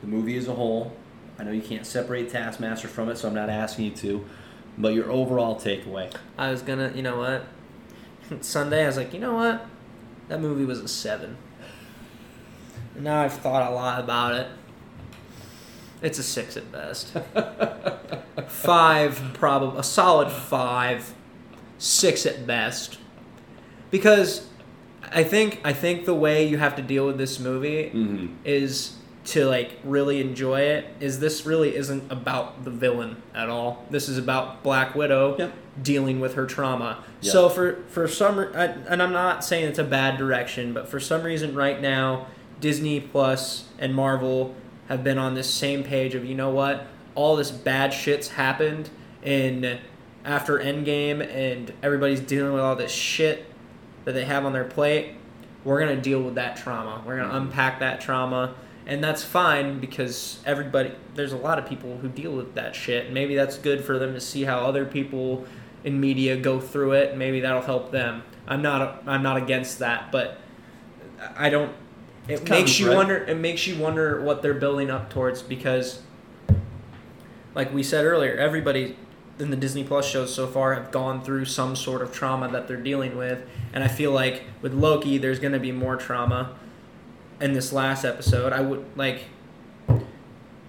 B: the movie as a whole, I know you can't separate Taskmaster from it, so I'm not asking you to, but your overall takeaway.
A: I was gonna, you know what? (laughs) Sunday, I was like, you know what? That movie was a seven. And now I've thought a lot about it. It's a six at best. five, probably a solid five, six at best. Because I think I think the way you have to deal with this movie
B: Mm-hmm.
A: is to like really enjoy it is this really isn't about the villain at all this is about black widow
B: Yep.
A: dealing with her trauma
B: Yep.
A: so for for some I- and i'm not saying it's a bad direction but for some reason right now disney plus and marvel have been on this same page of you know what all this bad shit's happened in after endgame and everybody's dealing with all this shit that they have on their plate we're going to deal with that trauma. We're going to mm-hmm. unpack that trauma. And that's fine because everybody, there's a lot of people who deal with that shit. Maybe that's good for them to see how other people in media go through it. Maybe that'll help them. I'm not, I'm not against that, but I don't, it
B: Common
A: makes you
B: thread.
A: wonder, it makes you wonder what they're building up towards because, like we said earlier, everybody in the Disney Plus shows so far have gone through some sort of trauma that they're dealing with. And I feel like with Loki, there's going to be more trauma in this last episode. I would like.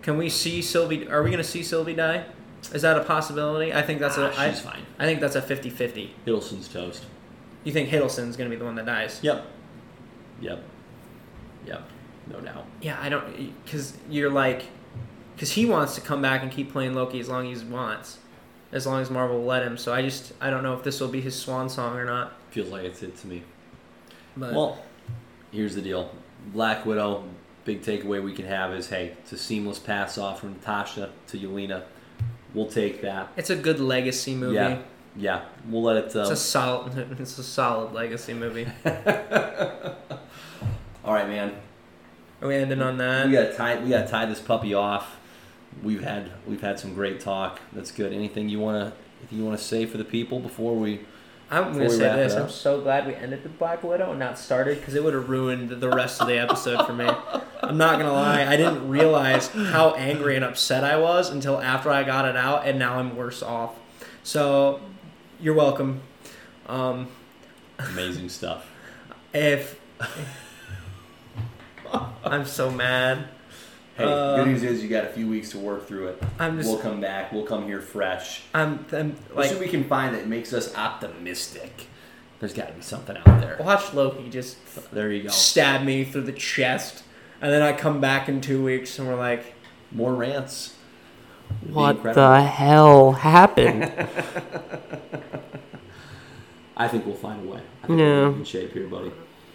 A: Can we see Sylvie? Are we going to see Sylvie die? Is that a possibility? I think that's
B: Ah,
A: a. I,
B: she's fine.
A: I think that's a 50-50.
B: Hiddleston's toast.
A: You think Hiddleston's going to be the one that dies?
B: Yep. Yep. Yep. No doubt.
A: Yeah, I don't because you're like because he wants to come back and keep playing Loki as long as he wants, as long as Marvel will let him. So I just I don't know if this will be his swan song or not.
B: Feels like it's it to me.
A: But
B: Well, here's the deal. Black Widow, big takeaway we can have is hey, it's a seamless pass off from Natasha to Yelena. We'll take that.
A: it's a good legacy movie.
B: Yeah. Yeah, we'll let it.
A: It's
B: Uh,
A: a solid (laughs) it's a solid legacy movie. (laughs)
B: all right, man.
A: Are we ending on that?
B: We gotta tie. We gotta tie this puppy off. We've had we've had some great talk. That's good. Anything you wanna if you wanna say for the people before we?
A: I'm
B: Before
A: gonna
B: we
A: say this. I'm so glad we ended the Black Widow and not started because it would have ruined the rest of the episode for me. (laughs) I'm not gonna lie. I didn't realize how angry and upset I was until after I got it out, and now I'm worse off. So, you're welcome. Um,
B: Amazing stuff. (laughs)
A: if (laughs) I'm so mad,
B: Hey,
A: Uh,
B: good news is you got a few weeks to work through it.
A: I'm just
B: we'll come back. We'll come here fresh.
A: I'm, I'm
B: What should
A: like
B: we can find that makes us optimistic? There's got to be something out there.
A: watch Loki just
B: There you go.
A: stab me through the chest, and then I come back in two weeks and we're like.
B: More rants.
A: What the hell happened? (laughs) (laughs)
B: I think we'll find a way. I think
A: Yeah.
B: we're in shape here, buddy.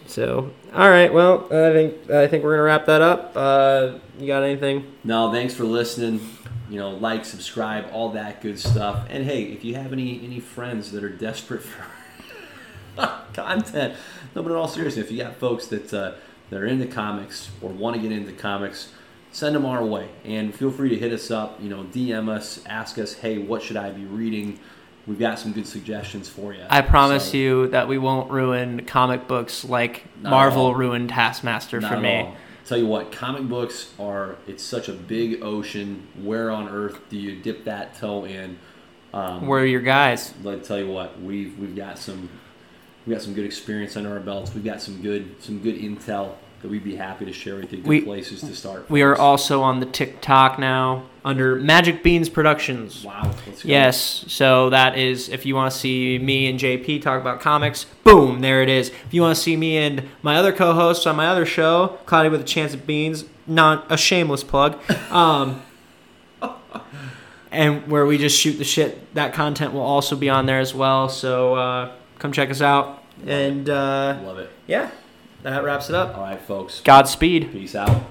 A: So, all right. Well, I think I think we're gonna wrap that up. Uh, you got anything?
B: No, thanks for listening. You know, like, subscribe, all that good stuff. And hey, if you have any any friends that are desperate for (laughs) content, no, but in all seriousness, if you got folks that uh, that are into comics or want to get into comics, send them our way. And feel free to hit us up. You know, DM us, ask us, hey, what should I be reading? We've got some good suggestions for you.
A: I promise
B: So,
A: you that we won't ruin comic books like Marvel ruined Taskmaster
B: Not
A: for me.
B: all. Tell you what, comic books are it's such a big ocean. Where on earth do you dip that toe in? Um,
A: We're your guys.
B: Let tell you what, we've we've got some we got some good experience under our belts. We've got some good some good intel that we'd be happy to share with you. Good
A: We-
B: places to start.
A: We are also on the TikTok now under Magic Beans Productions.
B: wow.
A: Yes, so that is if you want to see me and JP talk about comics, boom, there it is. If you want to see me and my other co-hosts on my other show, Cloudy with a Chance of Beans, not a shameless plug, (laughs) um, and where we just shoot the shit, that content will also be on there as well. So uh, come check us out, and uh,
B: Love it.
A: yeah, that wraps it up.
B: All right, folks.
A: Godspeed.
B: Peace out.